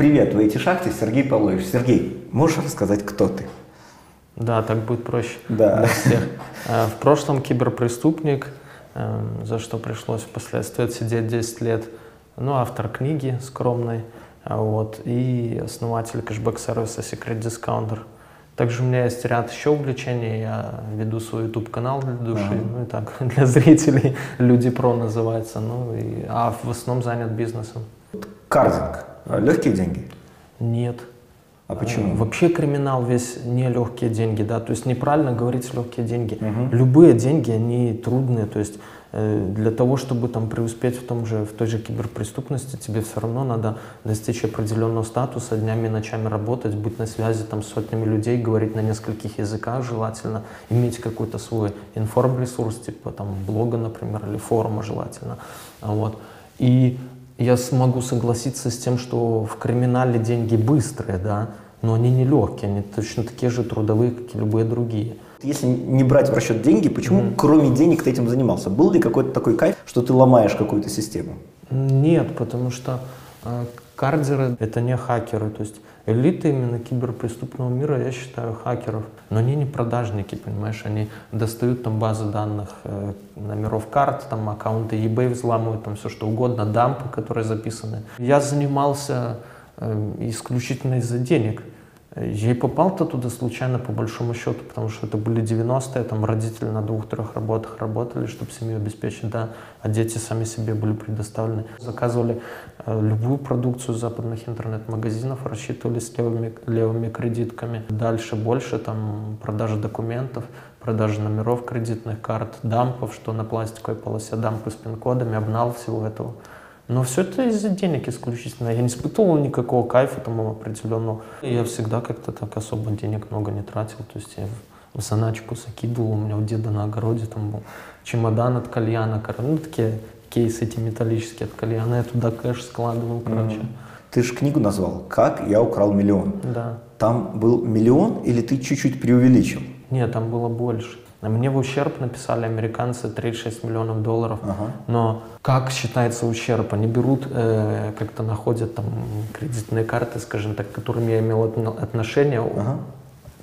Привет, в эти шахте Сергей Павлович. Сергей, можешь рассказать, кто ты? Да, так будет проще Да. для всех. Э, В прошлом киберпреступник, э, за что пришлось впоследствии отсидеть 10 лет. Ну, автор книги скромной, а вот, и основатель кэшбэк-сервиса Secret Discounter. Также у меня есть ряд еще увлечений. Я веду свой YouTube-канал для души, Ага. ну и так, для зрителей. Люди Про называется. Ну, и, а в основном занят бизнесом. Кардинг. Легкие деньги? Нет. А почему? Вообще криминал весь не легкие деньги, да, то есть неправильно говорить легкие деньги. Мгм. Любые деньги, они трудные, то есть э, для того, чтобы там преуспеть в том же, в той же киберпреступности, тебе все равно надо достичь определенного статуса, днями и ночами работать, быть на связи там с сотнями людей, говорить на нескольких языках желательно, иметь какой-то свой информресурс, типа там блога, например, или форума желательно. А Вот. И я смогу согласиться с тем, что в криминале деньги быстрые, да, но они не легкие, они точно такие же трудовые, как и любые другие. Если не брать в расчет деньги, почему кроме денег ты этим занимался? Был ли какой-то такой кайф, что ты ломаешь какую-то систему? Нет, потому что э, кардеры — это не хакеры, то есть элита именно киберпреступного мира, я считаю, хакеров. Но они не продажники, понимаешь, они достают там базы данных, э, номеров карт, там аккаунты eBay взламывают, там все что угодно, дампы, которые записаны. Я занимался э, исключительно из-за денег. Я и попал-то туда случайно, по большому счету, потому что это были 90-е, там родители на двух-трех работах работали, чтобы семью обеспечить, да, а дети сами себе были предоставлены. Заказывали э, любую продукцию западных интернет-магазинов, рассчитывали с левыми, левыми кредитками. Дальше больше, там, продажа документов, продажа номеров кредитных карт, дампов, что на пластиковой полосе, дампы с пин-кодами, обнал всего этого. Но все это из-за денег исключительно. Я не испытывал никакого кайфа там определенного. Я всегда как-то так особо денег много не тратил. То есть я в- заначку закидывал. У меня у деда на огороде там был чемодан от кальяна. Ну, такие кейсы эти металлические от кальяна. Я туда кэш складывал, короче. Ты же книгу назвал «Как я украл миллион». Да. Там был миллион или ты чуть-чуть преувеличил? Нет, там было больше. А Мне в ущерб написали американцы 36 миллионов долларов. Ага. Но как считается ущерб? Они берут, э, как-то находят там кредитные карты, скажем так, к которым я имел отно- отношение, Ага.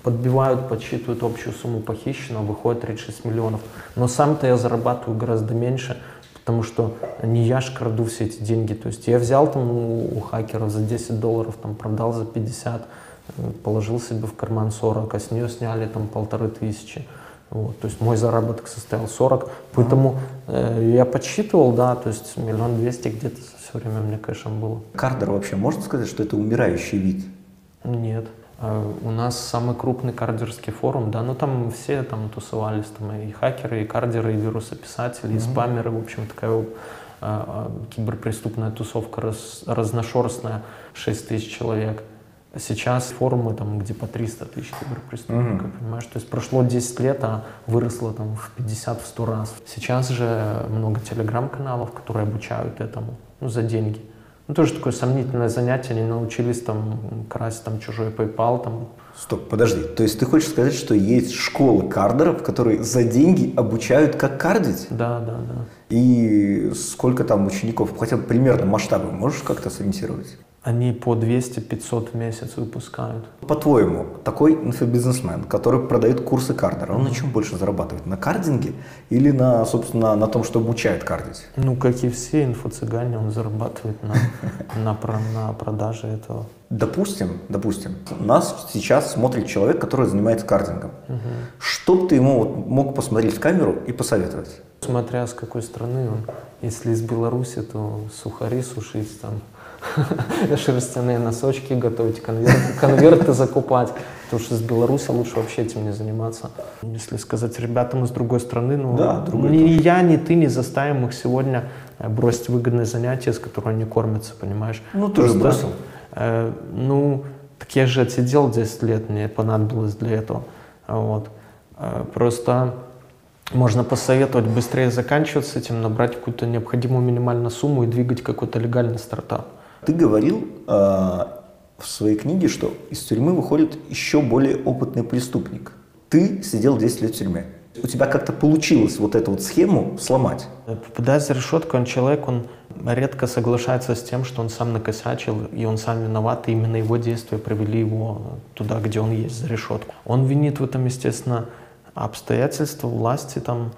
подбивают, подсчитывают общую сумму похищенного, выходит 36 миллионов. Но сам-то я зарабатываю гораздо меньше, потому что не я ж краду все эти деньги. То есть я взял там у, у хакеров за 10 долларов, там продал за 50, э, положил себе в карман 40, а с нее сняли там полторы тысячи. Вот, то есть мой заработок составил 40, поэтому э, я подсчитывал, да, то есть миллион двести где-то все время мне кэшем было. Кардер вообще, можно сказать, что это умирающий вид? Нет. А У нас самый крупный кардерский форум, да, ну там все там тусовались, там и хакеры, и кардеры, и вирусописатели, и спамеры, в общем, такая а, киберпреступная тусовка раз- разношерстная, 6 тысяч человек. Сейчас форумы, там, где по 300 тысяч киберпреступников, понимаешь? То есть прошло 10 лет, а выросло там в 50-100 раз. Сейчас же много телеграм-каналов, которые обучают этому, ну, за деньги. Ну, тоже такое сомнительное занятие, они научились там красть там чужой PayPal, там, Стоп, подожди. То есть ты хочешь сказать, что есть школы кардеров, которые за деньги обучают, как кардить? да, да, да. И сколько там учеников? Хотя бы примерно масштабы можешь как-то сориентировать? Они по 200-500 в месяц выпускают. По-твоему, такой инфобизнесмен, который продает курсы кардера, он на чем больше зарабатывает? На кардинге или на, собственно, на том, что обучает кардить? Ну, как и все инфо-цыгане, он зарабатывает на, на, на продаже этого. Допустим, допустим, нас сейчас смотрит человек, который занимается кардингом. Что бы ты ему мог посмотреть в камеру и посоветовать? Смотря с какой страны он. Если из Беларуси, то сухари сушить, там, шерстяные носочки готовить, конверты, конверты закупать. Потому что из Беларуси лучше вообще этим не заниматься. Если сказать ребятам из другой страны, ну, Да, другой ни я, ни ты не заставим их сегодня э, бросить выгодное занятие, с которого они кормятся, понимаешь? Ну, ты же бросил. э, ну, так я же отсидел 10 лет, мне понадобилось для этого. Вот. Э, просто можно посоветовать быстрее заканчивать с этим, набрать какую-то необходимую минимальную сумму и двигать какой-то легальный стартап. Ты говорил э, в своей книге, что из тюрьмы выходит еще более опытный преступник. Ты сидел 10 лет в тюрьме. У тебя как-то получилось вот эту вот схему сломать? Попадая за решетку, он человек, он редко соглашается с тем, что он сам накосячил, и он сам виноват, и именно его действия привели его туда, где он есть, за решетку. Он винит в этом, естественно, обстоятельства, власти, там,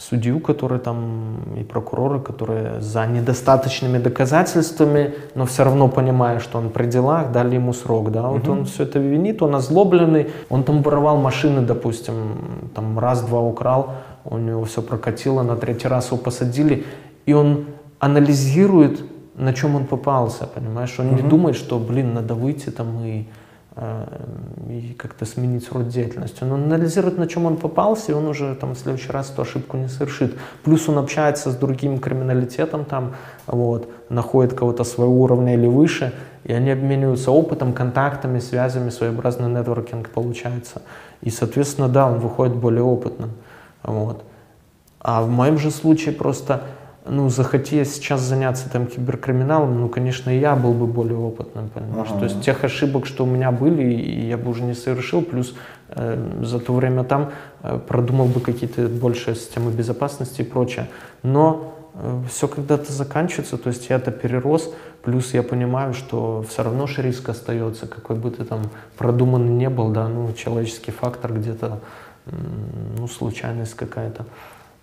судью, который там, и прокуроры, которые за недостаточными доказательствами, но все равно понимая, что он при делах, дали ему срок, да, вот угу. он все это винит, он озлобленный, он там воровал машины, допустим, там раз-два украл, у него все прокатило, на третий раз его посадили, и он анализирует, на чем он попался, понимаешь, он угу. не думает, что, блин, надо выйти там и и как-то сменить род деятельности. Он анализирует, на чем он попался, и он уже там в следующий раз эту ошибку не совершит. Плюс он общается с другим криминалитетом там, вот, находит кого-то своего уровня или выше, и они обмениваются опытом, контактами, связями, своеобразный нетворкинг получается. И, соответственно, да, он выходит более опытным. Вот. А в моем же случае просто ну, захотя сейчас заняться там киберкриминалом, ну, конечно, я был бы более опытным, понимаешь? Ага. То есть тех ошибок, что у меня были, я бы уже не совершил, плюс э, за то время там э, продумал бы какие-то большие системы безопасности и прочее. Но э, все когда-то заканчивается, то есть я это перерос, плюс я понимаю, что все равно же риск остается, какой бы ты там продуманный не был, да, ну, человеческий фактор где-то, ну, случайность какая-то.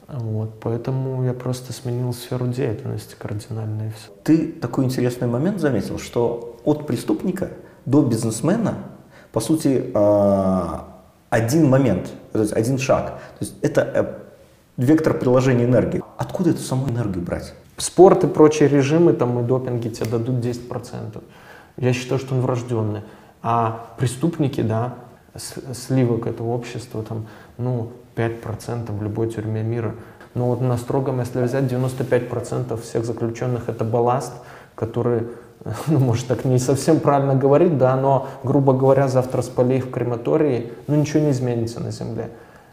Вот, поэтому я просто сменил сферу деятельности кардинально и все. Ты такой интересный момент заметил, что от преступника до бизнесмена, по сути, а, один момент, то есть один шаг. То есть это э, вектор приложения энергии. Откуда эту саму энергию брать? Спорт и прочие режимы там, и допинги тебе дадут 10%. Я считаю, что он врожденный. А преступники, да, сливок этого общества, там, ну, 5% в любой тюрьме мира. Но вот на строгом, если взять, 95% всех заключенных это балласт, который, ну, может так не совсем правильно говорить, да, но, грубо говоря, завтра спали в крематории, ну ничего не изменится на земле.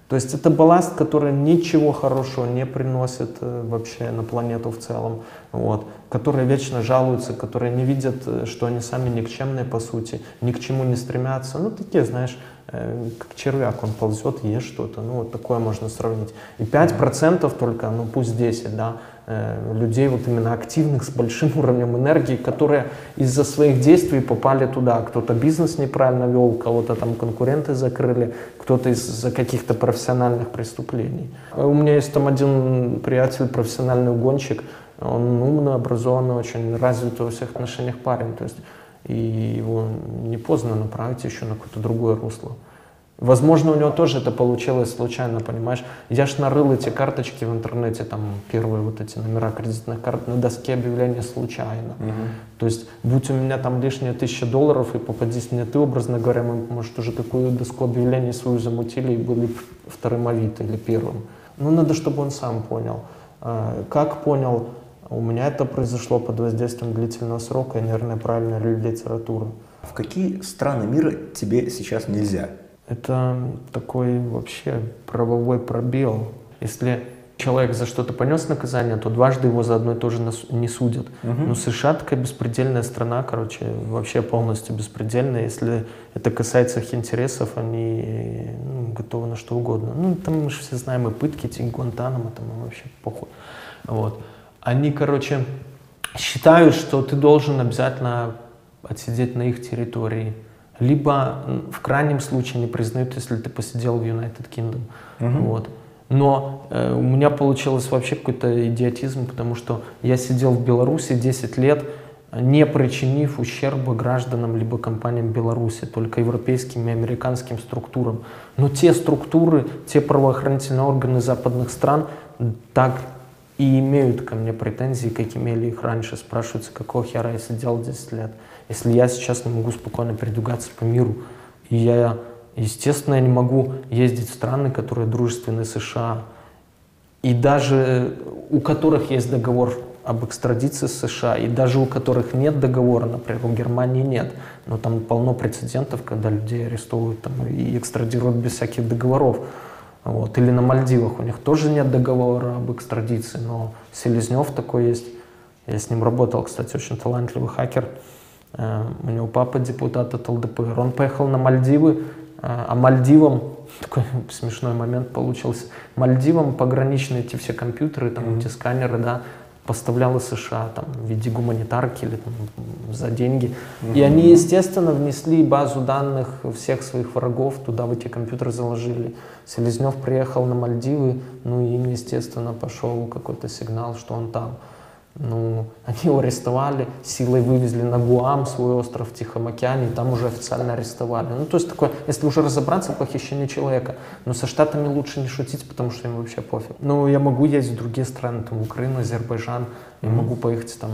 То есть это балласт, который ничего хорошего не приносит э, вообще на планету в целом, вот, которые вечно жалуются, которые не видят, э, что они сами никчемные по сути, ни к чему не стремятся. Ну, такие, знаешь, как червяк, он ползет, ест что-то, ну, вот такое можно сравнить. И 5% только, ну, пусть 10, да, Э, людей вот именно активных с большим уровнем энергии, которые из-за своих действий попали туда. Кто-то бизнес неправильно вел, кого-то там конкуренты закрыли, кто-то из-за каких-то профессиональных преступлений. У меня есть там один приятель, профессиональный угонщик, он умный, образованный, очень развитый во всех отношениях парень, то есть и его не поздно направить еще на какое-то другое русло. Возможно, у него тоже это получилось случайно, понимаешь? Я ж нарыл эти карточки в интернете, там первые вот эти номера кредитных карт на доске объявления случайно. Угу. То есть, будь у меня там лишние тысяча долларов и попадись мне ты, образно говоря, мы, может, уже такую доску объявлений свою замутили и были вторым Авито или первым. Ну, надо, чтобы он сам понял. А, как понял, у меня это произошло под воздействием длительного срока и, наверное, правильной литературы. В какие страны мира тебе сейчас нельзя? Это такой вообще правовой пробел. Если человек за что-то понес наказание, то дважды его за одно и то же не судят. Угу. Но США такая беспредельная страна, короче, вообще полностью беспредельная. Если это касается их интересов, они ну, готовы на что угодно. Ну, там мы же все знаем и пытки, эти Гуантанамо, там вообще похуй. Вот. Они, короче, считают, что ты должен обязательно отсидеть на их территории либо в крайнем случае не признают, если ты посидел в United Kingdom. Угу. Вот. Но э, у меня получилось вообще какой-то идиотизм, потому что я сидел в Беларуси 10 лет, не причинив ущерба гражданам либо компаниям Беларуси, только европейским и американским структурам. Но те структуры, те правоохранительные органы западных стран так и имеют ко мне претензии, как имели их раньше. Спрашиваются, какого хера я сидел 10 лет. Если я сейчас не могу спокойно передвигаться по миру, и я, естественно, я не могу ездить в страны, которые дружественны США, и даже у которых есть договор об экстрадиции с США, и даже у которых нет договора, например, у Германии нет, но там полно прецедентов, когда людей арестовывают там, и экстрадируют без всяких договоров. Вот. Или на Мальдивах у них тоже нет договора об экстрадиции, но Селезнев такой есть. Я с ним работал, кстати, очень талантливый хакер. Э, у него папа депутат от ЛДПР. Он поехал на Мальдивы, э, а Мальдивам такой смешной момент получился. Мальдивам пограничные эти все компьютеры, там mm-hmm. эти сканеры, да, поставляла США там, в виде гуманитарки или там, за деньги. Mm-hmm. И они, естественно, внесли базу данных всех своих врагов, туда в эти компьютеры заложили. Селезнев приехал на Мальдивы, ну и им, естественно, пошел какой-то сигнал, что он там. Ну, они его арестовали, силой вывезли на Гуам, свой остров в Тихом океане, и там уже официально арестовали. Ну, то есть такое, если уже разобраться, похищение человека. Но со Штатами лучше не шутить, потому что им вообще пофиг. Ну, я могу ездить в другие страны, там, Украину, Азербайджан, я могу поехать там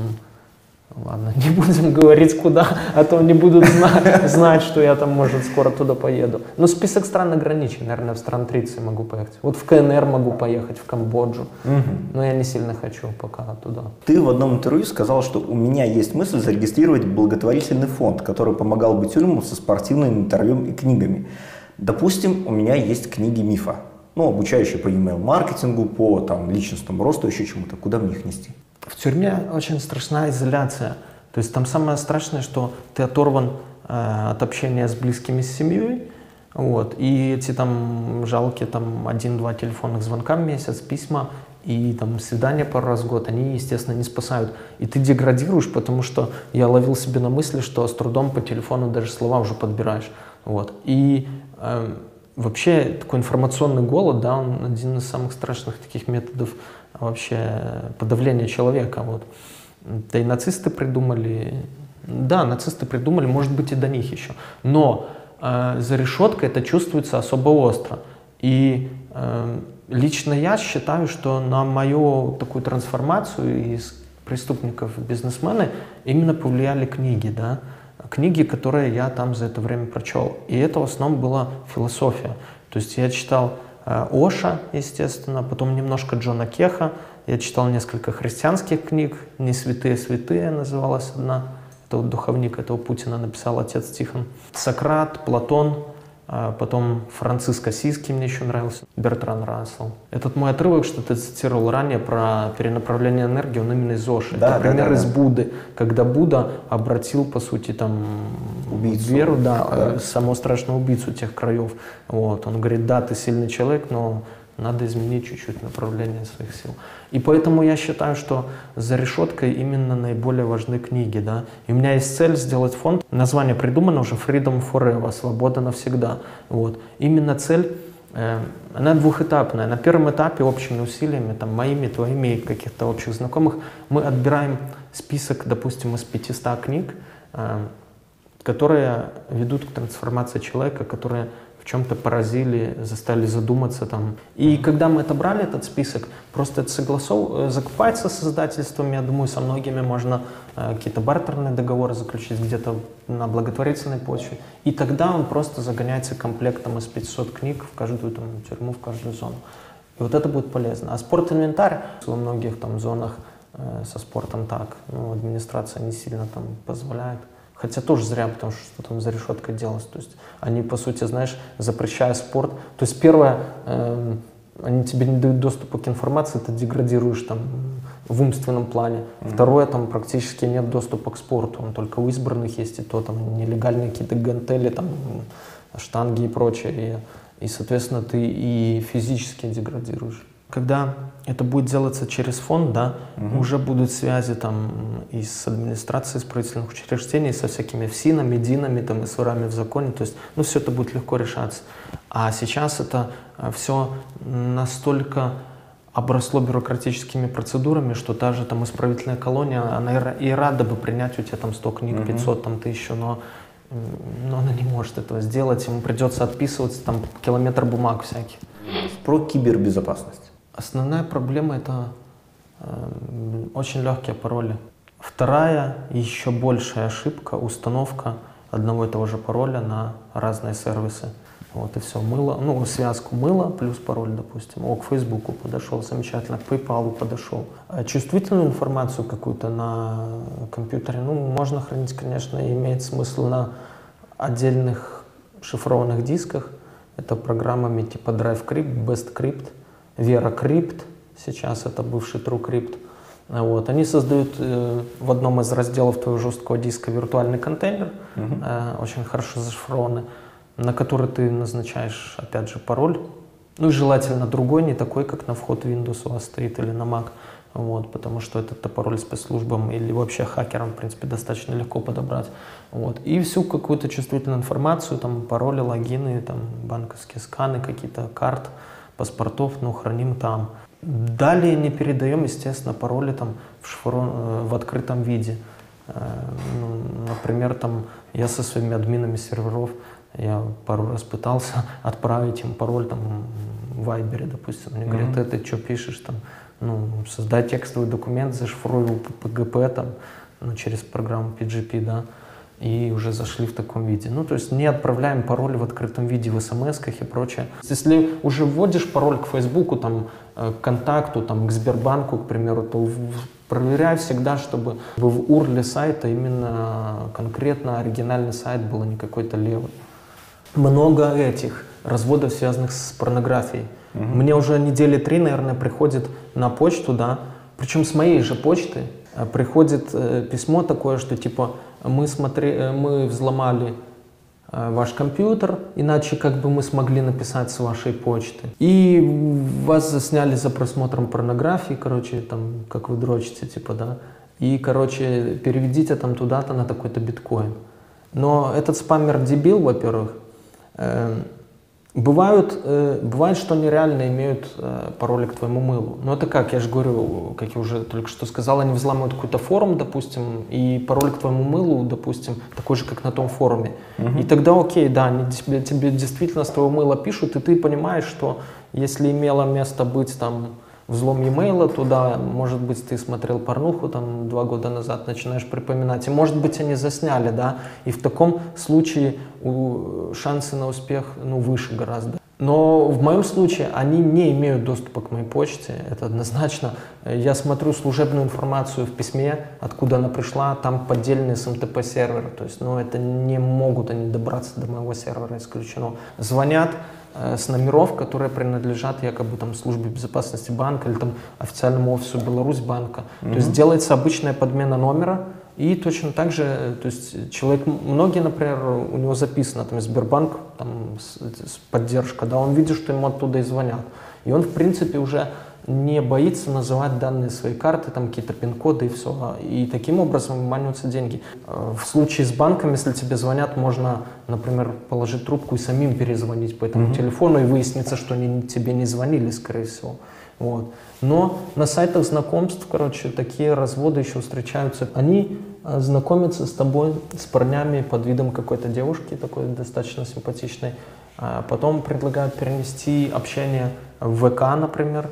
Ладно, не будем говорить куда, а то не будут знать, знать, что я там, может, скоро туда поеду. Но список стран ограничен, наверное, в стран 30 могу поехать. Вот в КНР могу поехать, в Камбоджу, угу. но я не сильно хочу пока туда. Ты в одном интервью сказал, что у меня есть мысль зарегистрировать благотворительный фонд, который помогал бы тюрьмам со спортивным интервью и книгами. Допустим, у меня есть книги мифа, ну, обучающие по email-маркетингу, по там, личностному росту, еще чему-то. Куда мне их нести? В тюрьме очень страшная изоляция. То есть там самое страшное, что ты оторван э, от общения с близкими, с семьей, вот, и эти там жалкие там один-два телефонных звонка в месяц, письма и там свидания пару раз в год, они, естественно, не спасают. И ты деградируешь, потому что я ловил себе на мысли, что с трудом по телефону даже слова уже подбираешь. Вот. И э, вообще такой информационный голод, да, он один из самых страшных таких методов вообще подавления человека. Вот. Да и нацисты придумали, да, нацисты придумали, может быть и до них еще. Но э, за решеткой это чувствуется особо остро. И э, лично я считаю, что на мою такую трансформацию из преступников в бизнесмены именно повлияли книги, да, книги, которые я там за это время прочел. И это в основном была философия. То есть я читал Оша, естественно, потом немножко Джона Кеха. Я читал несколько христианских книг, «Не святые святые» называлась одна. Это вот духовник этого Путина написал отец Тихон. Сократ, Платон, потом Франциск Осийский мне еще нравился, Бертран Рассел. Этот мой отрывок, что ты цитировал ранее про перенаправление энергии, он именно из Оши. Да, Это да, пример да, из Будды, когда Будда обратил, по сути, там, убийцу. веру, да, да. Э, самого страшного убийцу тех краев. Вот. Он говорит, да, ты сильный человек, но надо изменить чуть-чуть направление своих сил. И поэтому я считаю, что за решеткой именно наиболее важны книги. Да? И у меня есть цель сделать фонд. Название придумано уже Freedom Forever, свобода навсегда. Вот. Именно цель э, она двухэтапная. На первом этапе общими усилиями, там, моими, твоими и каких-то общих знакомых, мы отбираем список, допустим, из 500 книг, э, которые ведут к трансформации человека, которые чем-то поразили, заставили задуматься там. И когда мы отобрали этот список, просто это согласов... Э, закупается с издательством, я думаю, со многими можно э, какие-то бартерные договоры заключить где-то на благотворительной почве. И тогда он просто загоняется комплектом из 500 книг в каждую там, тюрьму, в каждую зону. И вот это будет полезно. А спорт-инвентарь во многих там зонах э, со спортом так, ну, администрация не сильно там позволяет. Хотя тоже зря, потому что что там за решеткой делалось. То есть они, по сути, знаешь, запрещая спорт. То есть первое, э, они тебе не дают доступа к информации, ты деградируешь там в умственном плане. Mm-hmm. Второе, там практически нет доступа к спорту. Он только у избранных есть, и то там нелегальные какие-то гантели, там штанги и прочее. И, и соответственно, ты и физически деградируешь. Когда это будет делаться через фонд, да, угу. уже будут связи там и с администрацией исправительных учреждений, со всякими ФСИНами, ДИНами, там, и СВРами в законе, то есть, ну, все это будет легко решаться. А сейчас это э, все настолько обросло бюрократическими процедурами, что та же там исправительная колония, она и рада бы принять у тебя там 100 книг, 500 там тысячу, но но она не может этого сделать, ему придется отписываться там километр бумаг всяких. Про кибербезопасность. Основная проблема это э, очень легкие пароли. Вторая, еще большая ошибка, установка одного и того же пароля на разные сервисы. Вот и все, мыло, ну, связку мыло плюс пароль, допустим. О, к Фейсбуку подошел, замечательно, к PayPal подошел. А чувствительную информацию какую-то на компьютере, ну, можно хранить, конечно, имеет смысл на отдельных шифрованных дисках. Это программами типа DriveCrypt, BestCrypt. Vera Crypt, сейчас это бывший TrueCrypt. Вот. Они создают э, в одном из разделов твоего жесткого диска виртуальный контейнер, угу. э, очень хорошо зашифрованный. на который ты назначаешь, опять же, пароль. Ну и желательно другой, не такой, как на вход Windows у вас стоит или на Mac. Вот, потому что этот пароль спецслужбам или вообще хакерам, в принципе, достаточно легко подобрать. Вот. И всю какую-то чувствительную информацию, там, пароли, логины, там, банковские сканы, какие-то карт, паспортов, ну, храним там. Далее не передаем, естественно, пароли там в, шифрон, э, в открытом виде. Э, ну, например, там, я со своими админами серверов, я пару раз пытался отправить им пароль там, в Вайбере, допустим. Они говорят, mm-hmm. ты что пишешь там? Ну, создать текстовый документ, зашифруй его по PGP там, ну, через программу PGP, да, и уже зашли в таком виде. Ну, то есть не отправляем пароль в открытом виде в смс и прочее. Если уже вводишь пароль к Фейсбуку, там, э, к контакту, там, к Сбербанку, к примеру, то проверяй всегда, чтобы в URL сайта именно конкретно оригинальный сайт был, а не какой-то левый. Много этих разводов, связанных с порнографией. Угу. Мне уже недели три, наверное, приходит на почту, да, причем с моей же почты э, приходит э, письмо такое, что типа мы, смотри, э, мы взломали э, ваш компьютер, иначе как бы мы смогли написать с вашей почты. И вас засняли за просмотром порнографии, короче, там, как вы дрочите, типа, да. И, короче, переведите там туда-то на такой-то биткоин. Но этот спамер дебил, во-первых, э, Бывают, э, бывает, что они реально имеют э, пароли к твоему мылу. Но это как, я же говорю, как я уже только что сказал, они взламывают какой-то форум, допустим, и пароль к твоему мылу, допустим, такой же, как на том форуме. Угу. И тогда окей, да, они тебе, тебе действительно с твоего мыла пишут, и ты понимаешь, что если имело место быть там взлом e-mail туда, может быть, ты смотрел порнуху там два года назад, начинаешь припоминать, и может быть они засняли, да, и в таком случае у, шансы на успех, ну, выше гораздо. Но в моем случае они не имеют доступа к моей почте, это однозначно. Я смотрю служебную информацию в письме, откуда она пришла, там поддельный SMTP сервер, то есть, ну, это не могут они добраться до моего сервера, исключено. Звонят, с номеров, которые принадлежат якобы там службе безопасности банка или там официальному офису Беларусь банка. Угу. То есть делается обычная подмена номера, и точно так же, то есть человек, многие, например, у него записано, там, Сбербанк, там, поддержка, да, он видит, что ему оттуда и звонят. И он, в принципе, уже не боится называть данные своей карты, там какие-то пин-коды и все. И таким образом выманиваются деньги. Э, в случае с банком, если тебе звонят, можно, например, положить трубку и самим перезвонить по этому mm-hmm. телефону, и выяснится, что они тебе не звонили, скорее всего. Вот. Но на сайтах знакомств, короче, такие разводы еще встречаются. Они э, знакомятся с тобой, с парнями под видом какой-то девушки, такой достаточно симпатичной. А потом предлагают перенести общение в ВК, например,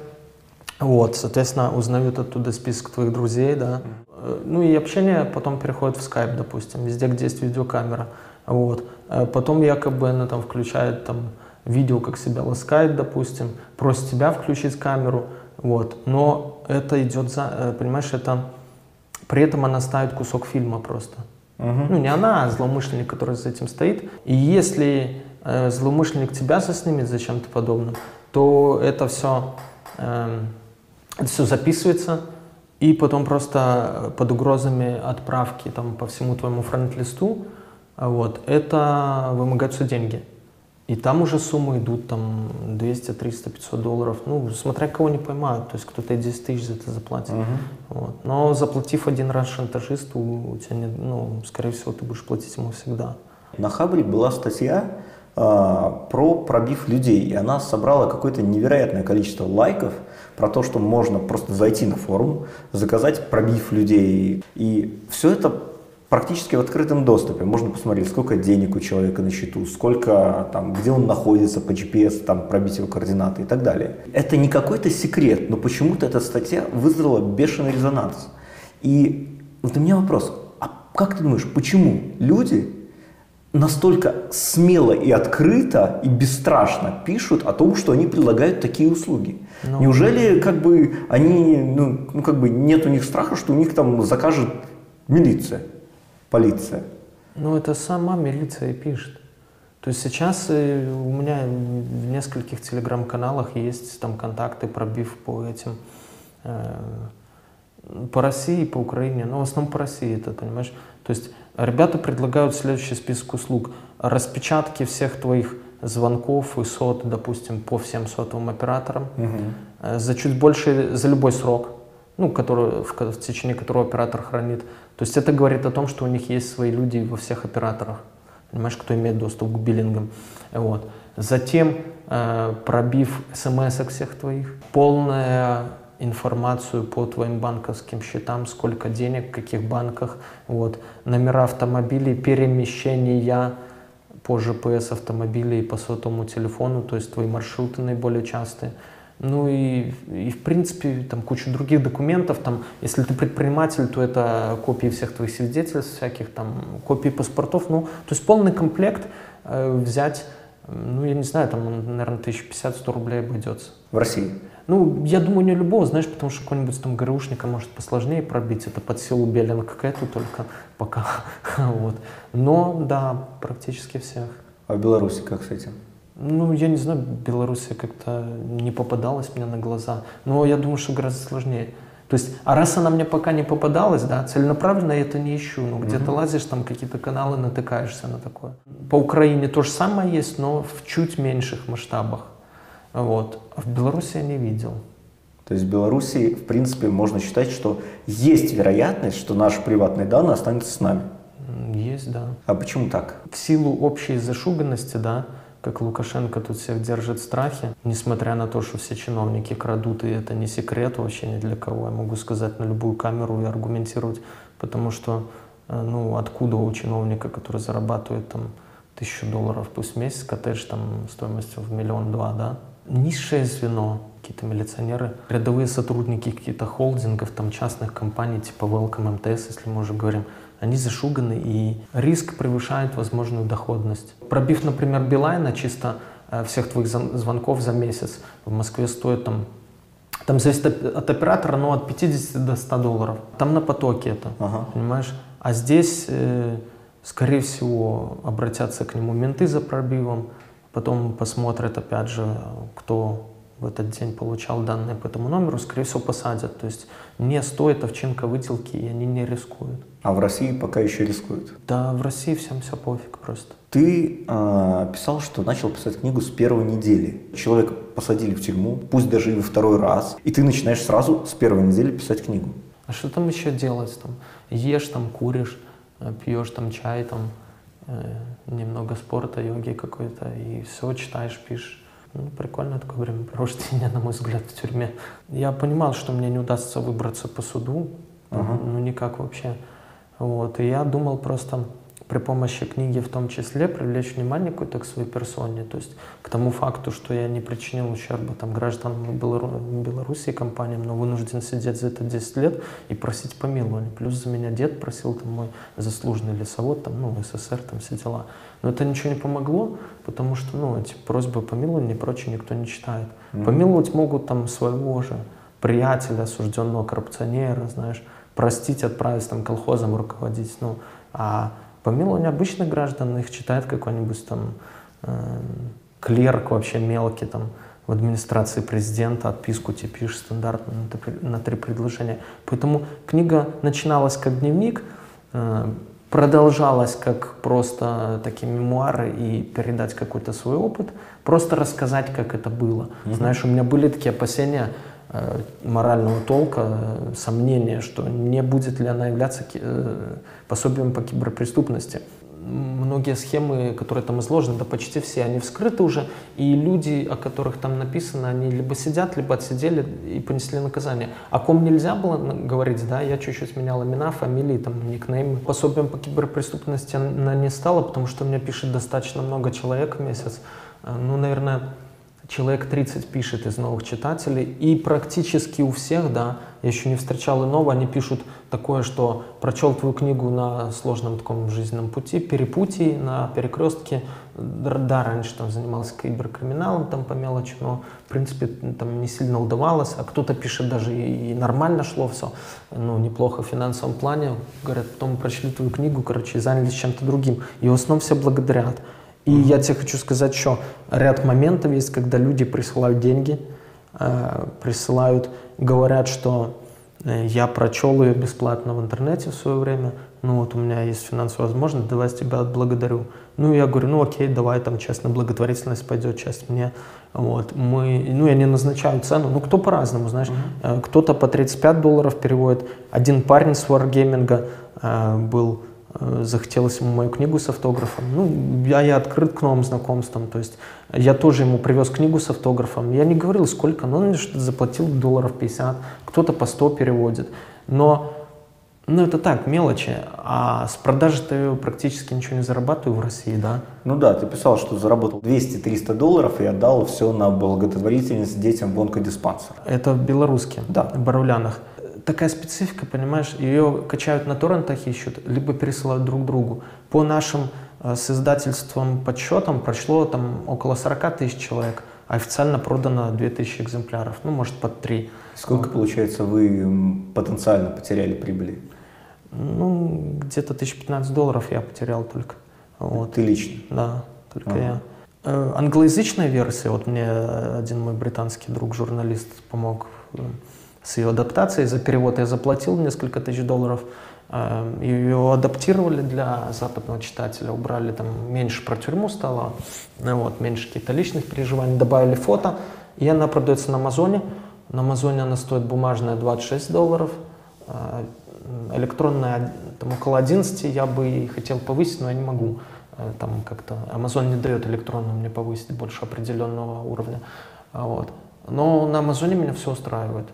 вот, соответственно, узнают оттуда список твоих друзей, да. Mm-hmm. Ну и общение потом переходит в скайп, допустим, везде, где есть видеокамера. Вот. Э, потом якобы она там включает там видео, как себя ласкает, допустим, просит тебя включить камеру, вот. Но это идет за, э, понимаешь, это при этом она ставит кусок фильма просто. Uh-huh. Ну, не она, а злоумышленник, который за этим стоит. И если э, злоумышленник тебя заснимет за чем-то подобным, то это все э, это все записывается, и потом просто под угрозами отправки там, по всему твоему френд-листу вот, это вымогаются деньги. И там уже суммы идут там 200, 300, 500 долларов. Ну, смотря кого не поймают. То есть кто-то и 10 тысяч за это заплатит. Uh-huh. Вот. Но заплатив один раз шантажисту, у тебя не, ну, скорее всего, ты будешь платить ему всегда. На Хабре была статья э, про пробив людей. И она собрала какое-то невероятное количество лайков про то, что можно просто зайти на форум, заказать пробив людей. И все это практически в открытом доступе. Можно посмотреть, сколько денег у человека на счету, сколько там, где он находится по GPS, там, пробить его координаты и так далее. Это не какой-то секрет, но почему-то эта статья вызвала бешеный резонанс. И вот у меня вопрос, а как ты думаешь, почему люди настолько смело и открыто и бесстрашно пишут о том, что они предлагают такие услуги. Ну, Неужели как бы они, ну, ну как бы нет у них страха, что у них там закажет милиция, полиция? Ну это сама милиция и пишет. То есть сейчас э, у меня в нескольких телеграм-каналах есть там контакты, пробив по этим, э, по России, по Украине, но в основном по России это, понимаешь? То есть Ребята предлагают следующий список услуг. Распечатки всех твоих звонков и сот, допустим, по всем сотовым операторам угу. за чуть больше, за любой срок, ну, который, в, в течение которого оператор хранит. То есть это говорит о том, что у них есть свои люди во всех операторах, понимаешь, кто имеет доступ к биллингам. Вот. Затем, э, пробив смс всех твоих, полная информацию по твоим банковским счетам, сколько денег, в каких банках, вот, номера автомобилей, перемещения по GPS автомобилей по сотовому телефону, то есть твои маршруты наиболее частые. Ну и, и в принципе там куча других документов, там, если ты предприниматель, то это копии всех твоих свидетельств, всяких там копии паспортов, ну, то есть полный комплект э, взять, ну, я не знаю, там, наверное, 1050-100 рублей обойдется. В России? Ну, я думаю, не любого, знаешь, потому что какой-нибудь там ГРУшника может посложнее пробить, это под силу Белинг какая-то только пока, вот. Но, да, практически всех. А в Беларуси как с этим? Ну, я не знаю, Беларусь как-то не попадалась мне на глаза, но я думаю, что гораздо сложнее. То есть, а раз она мне пока не попадалась, да, целенаправленно я это не ищу. Ну, где-то mm-hmm. лазишь, там какие-то каналы, натыкаешься на такое. По Украине то же самое есть, но в чуть меньших масштабах. Вот. А в Беларуси я не видел. То есть в Беларуси, в принципе, можно считать, что есть вероятность, что наши приватные данные останутся с нами. Есть, да. А почему так? В силу общей зашуганности, да, как Лукашенко тут всех держит в страхе, несмотря на то, что все чиновники крадут, и это не секрет вообще ни для кого. Я могу сказать на любую камеру и аргументировать, потому что, э, ну, откуда у чиновника, который зарабатывает там тысячу долларов пусть в месяц, коттедж там стоимостью в миллион-два, да, низшее звено, какие-то милиционеры, рядовые сотрудники каких-то холдингов, там частных компаний типа Welcome МТС, если мы уже говорим, они зашуганы и риск превышает возможную доходность. Пробив, например, Билайна чисто э, всех твоих звонков за месяц в Москве стоит там там зависит от оператора, но от 50 до 100 долларов. Там на потоке это, ага. понимаешь? А здесь, э, скорее всего, обратятся к нему менты за пробивом, потом посмотрят, опять же, кто в этот день получал данные по этому номеру, скорее всего, посадят. То есть не стоит овчинка выделки, и они не рискуют. А в России пока еще рискуют? Да, в России всем все пофиг просто. Ты э, писал, что начал писать книгу с первой недели. Человека посадили в тюрьму, пусть даже и во второй раз, и ты начинаешь сразу с первой недели писать книгу. А что там еще делать? Там ешь, там куришь, э, пьешь там чай, там немного спорта, йоги какой-то, и все читаешь, пишешь. Ну, прикольное такое времяпровождение, на мой взгляд, в тюрьме. Я понимал, что мне не удастся выбраться по суду, uh-huh. ну никак вообще. Вот, и я думал просто при помощи книги в том числе привлечь внимание какой-то к своей персоне, то есть к тому факту, что я не причинил ущерба там, гражданам Беларуси компаниям, но вынужден сидеть за это 10 лет и просить помилования. Плюс за меня дед просил, там, мой заслуженный лесовод, там, ну, СССР, там все дела. Но это ничего не помогло, потому что, ну, эти просьбы помилования и прочее никто не читает. Mm-hmm. Помиловать могут там своего же приятеля, осужденного коррупционера, знаешь, простить, отправить там колхозом руководить, ну, а помилование обычных граждан их читает какой-нибудь там э, клерк вообще мелкий там в администрации президента, отписку тебе пишешь стандартно на, на три предложения. Поэтому книга начиналась как дневник, э, продолжалась как просто такие мемуары и передать какой-то свой опыт, просто рассказать, как это было. Mm-hmm. Знаешь, у меня были такие опасения морального толка, э, сомнения, что не будет ли она являться э, пособием по киберпреступности многие схемы, которые там изложены, да почти все, они вскрыты уже, и люди, о которых там написано, они либо сидят, либо отсидели и понесли наказание. О ком нельзя было говорить, да, я чуть-чуть менял имена, фамилии, там, никнеймы. Пособием по киберпреступности она не стала, потому что мне пишет достаточно много человек в месяц. Э, ну, наверное, человек 30 пишет из новых читателей, и практически у всех, да, я еще не встречал иного, они пишут такое, что прочел твою книгу на сложном таком жизненном пути, перепутье, на перекрестке, да, раньше там занимался киберкриминалом там по мелочи, но в принципе там не сильно удавалось, а кто-то пишет даже и, и нормально шло все, ну, неплохо в финансовом плане, говорят, потом прочли твою книгу, короче, и занялись чем-то другим, и в основном все благодарят. И я тебе хочу сказать, что ряд моментов есть, когда люди присылают деньги, э, присылают, говорят, что Э, Я прочел ее бесплатно в интернете в свое время. Ну вот у меня есть финансовая возможность, давай тебя отблагодарю. Ну я говорю, ну окей, давай там часть на благотворительность пойдет, часть мне. Вот мы, ну я не назначаю цену, ну кто по-разному, знаешь. Э, Кто-то по 35 долларов переводит. Один парень с Wargaming э, был захотелось ему мою книгу с автографом. Ну, я, я открыт к новым знакомствам. То есть я тоже ему привез книгу с автографом. Я не говорил, сколько, но он что-то заплатил долларов 50, кто-то по 100 переводит. Но ну, это так, мелочи. А с продажи-то я практически ничего не зарабатываю в России, да. Ну да, ты писал, что заработал 200-300 долларов и отдал все на благотворительность детям в онкодиспансер. Это белорусские, Да. в Барулянах. Такая специфика, понимаешь, ее качают на торрентах ищут, либо пересылают друг другу. По нашим э, с издательством подсчетам прошло там около 40 тысяч человек, а официально продано 2000 экземпляров, ну, может, под 3. Сколько, получается, вы потенциально потеряли прибыли? Ну, где-то 1015 долларов я потерял только. Вот. Ты лично? Да, только Ага. я. Э, Англоязычная версия, вот мне один мой британский друг, журналист, помог э, с ее адаптацией. За перевод я заплатил несколько тысяч долларов. Э, Ее адаптировали для западного читателя, убрали там меньше про тюрьму стало, ну вот, меньше каких-то личных переживаний, добавили фото. И она продается на Амазоне. На Амазоне она стоит бумажная 26 долларов, э, электронная там около 11 я бы хотел повысить, но я не могу. Э, Там как-то Amazon не дает электронную мне повысить больше определенного уровня. Вот. Но на Амазоне меня все устраивает.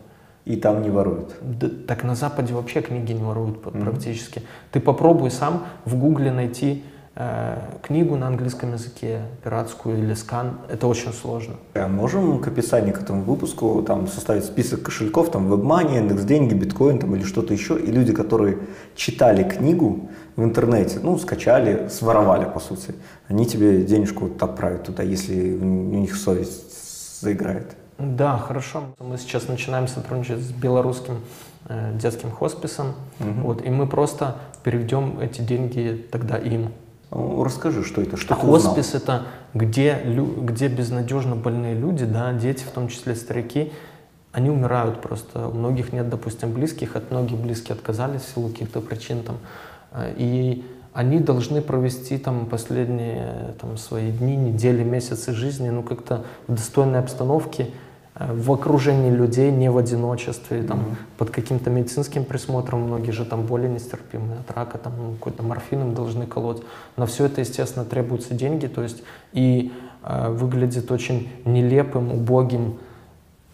И там не воруют. Да, так на Западе вообще книги не воруют Мгм. практически. Ты попробуй сам в Гугле найти э, книгу на английском языке, пиратскую или скан. Это очень сложно. А можем к описанию к этому выпуску там составить список кошельков, там WebMoney, индекс деньги, биткоин там, или что-то еще, и люди, которые читали книгу в интернете, ну, скачали, своровали, по сути, они тебе денежку вот отправят туда, если у них совесть заиграет. Да, хорошо. Мы сейчас начинаем сотрудничать с белорусским э, детским хосписом. Мгм. Вот, и мы просто переведем эти деньги тогда им. Ну, расскажи, что это, что ты узнал? Хоспис это где, лю- где безнадежно больные люди, да, дети, в том числе старики, они умирают просто. У многих нет, допустим, близких, от многих близкие отказались в силу каких-то причин там. Э, И они должны провести там последние там, свои дни, недели, месяцы жизни, ну как-то в достойной обстановке, э, в окружении людей, не в одиночестве, там, Мгм. под каким-то медицинским присмотром, многие же там боли нестерпимые от рака, там ну, какой-то морфин им должны колоть. На все это, естественно, требуются деньги, то есть и э, выглядит очень нелепым, убогим,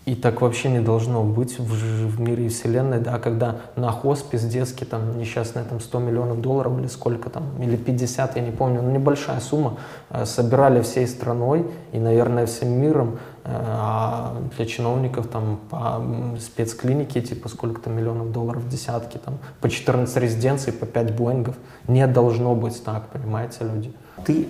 и так вообще не должно быть в, в мире и вселенной, да, когда на хоспис детский, там, несчастные там 100 миллионов долларов или сколько там, или 50, я не помню, ну, небольшая сумма, э, собирали всей страной и, наверное, всем миром, э, а для чиновников там по спецклинике типа сколько-то миллионов долларов, десятки, там, по 14 резиденций, по 5 боингов, не должно быть так, понимаете, люди. Ты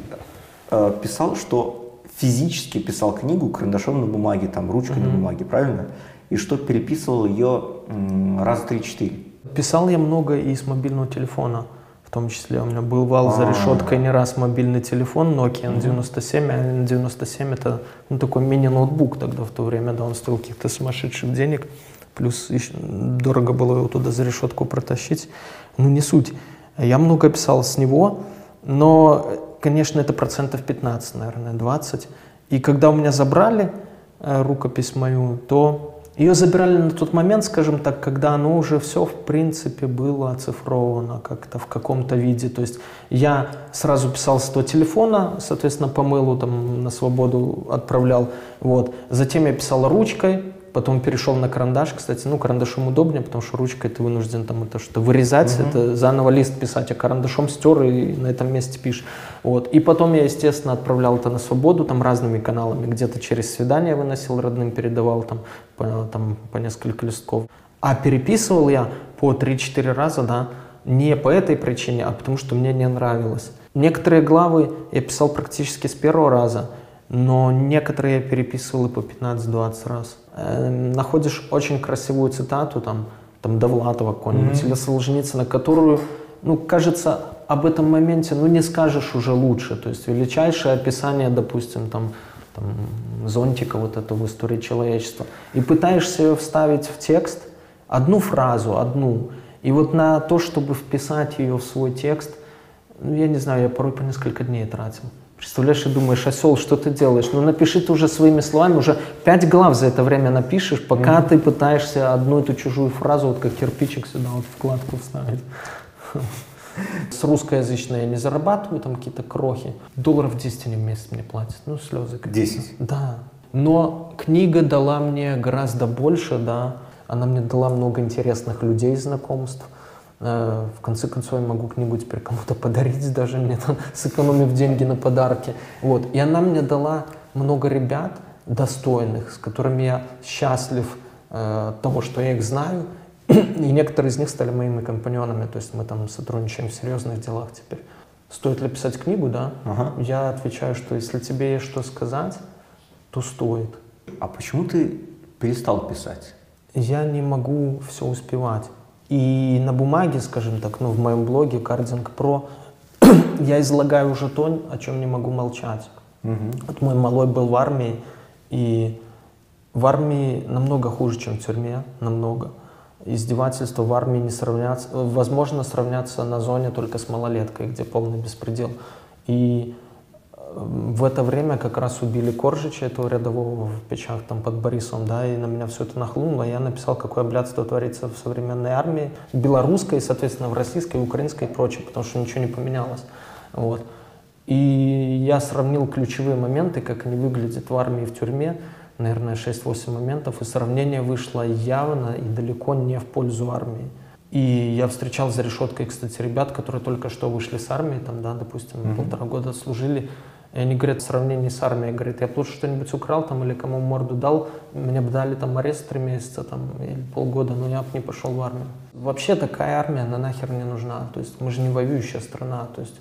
э, писал, что физически писал книгу карандашом на бумаге, там, ручкой на Мгм. бумаге, правильно? И что переписывал ее м, раза три-четыре. Писал я много и с мобильного телефона, в том числе. У меня был вал за А. решеткой не раз мобильный телефон Nokia N97, а N97 это ну, такой мини-ноутбук тогда в то время, да, он стоил каких-то сумасшедших денег, плюс ещё дорого было его туда за решетку протащить. Ну, не суть. Я много писал с него, но, конечно, это процентов 15, наверное, 20. И когда у меня забрали э, рукопись мою, то ее забирали на тот момент, скажем так, когда оно уже все, в принципе, было оцифровано как-то в каком-то виде. То есть я сразу писал с того телефона, соответственно, по мейлу там на свободу отправлял. Вот. Затем я писал ручкой, потом перешел на карандаш. Кстати, ну, карандашом удобнее, потому что ручкой ты вынужден там это что вырезать, Мгм. это заново лист писать, а карандашом стер и на этом месте пишешь. Вот. И потом я, естественно, отправлял это на свободу, там разными каналами, где-то через свидание выносил родным, передавал там по, там, по несколько листков. А переписывал я по 3-4 раза, да, не по этой причине, а потому что мне не нравилось. Некоторые главы я писал практически с первого раза, но некоторые я переписывал и по 15-20 раз. Эм, находишь очень красивую цитату, там, там Довлатова какого-нибудь, Мгм. или Солженицына, которую, ну, кажется, об этом моменте, ну, не скажешь уже лучше. То есть величайшее описание, допустим, там, там, зонтика вот этого в истории человечества. И пытаешься ее вставить в текст, Одну фразу, одну. И вот на то, чтобы вписать ее в свой текст, ну, я не знаю, я порой по несколько дней тратил. Представляешь, и думаешь, осел, что ты делаешь? Ну напиши ты уже своими словами, уже пять глав за это время напишешь, пока mm-hmm. ты пытаешься одну эту чужую фразу, вот как кирпичик сюда вот вкладку вставить. С русскоязычной я не зарабатываю, там какие-то крохи. Долларов 10 они в месяц мне платят. Ну, слезы. 10? Да. Но книга дала мне гораздо больше, да. Она мне дала много интересных людей, знакомств. Э, в конце концов, я могу книгу теперь кому-то подарить, даже мне там, сэкономив деньги на подарки. Вот. И она мне дала много ребят достойных, с которыми я счастлив э, того, что я их знаю. И некоторые из них стали моими компаньонами, то есть мы там сотрудничаем в серьезных делах теперь. Стоит ли писать книгу, да? Ага. Я отвечаю, что если тебе есть что сказать, то стоит. А почему ты перестал писать? Я не могу все успевать. И на бумаге, скажем так, ну, в моем блоге Carding Pro я излагаю уже то, о чем не могу молчать. Угу. Вот мой малой был в армии, и в армии намного хуже, чем в тюрьме, намного. Издевательства в армии не сравнятся, возможно, сравняться на зоне только с малолеткой, где полный беспредел. И в это время как раз убили Коржича, этого рядового в печах там под Борисом, да, и на меня все это нахлынуло. Я написал, какое блядство творится в современной армии, белорусской, соответственно, в российской, украинской и прочее, потому что ничего не поменялось. Вот. И я сравнил ключевые моменты, как они выглядят в армии и в тюрьме, наверное, 6-8 моментов, и сравнение вышло явно и далеко не в пользу армии. И я встречал за решеткой, кстати, ребят, которые только что вышли с армии, там, да, допустим, mm-hmm. полтора года служили, и они говорят, в сравнении с армией, говорят, я бы лучше что-нибудь украл там или кому морду дал, мне бы дали там арест три месяца там или полгода, но я бы не пошел в армию. Вообще такая армия, она нахер не нужна. То есть мы же не воюющая страна. То есть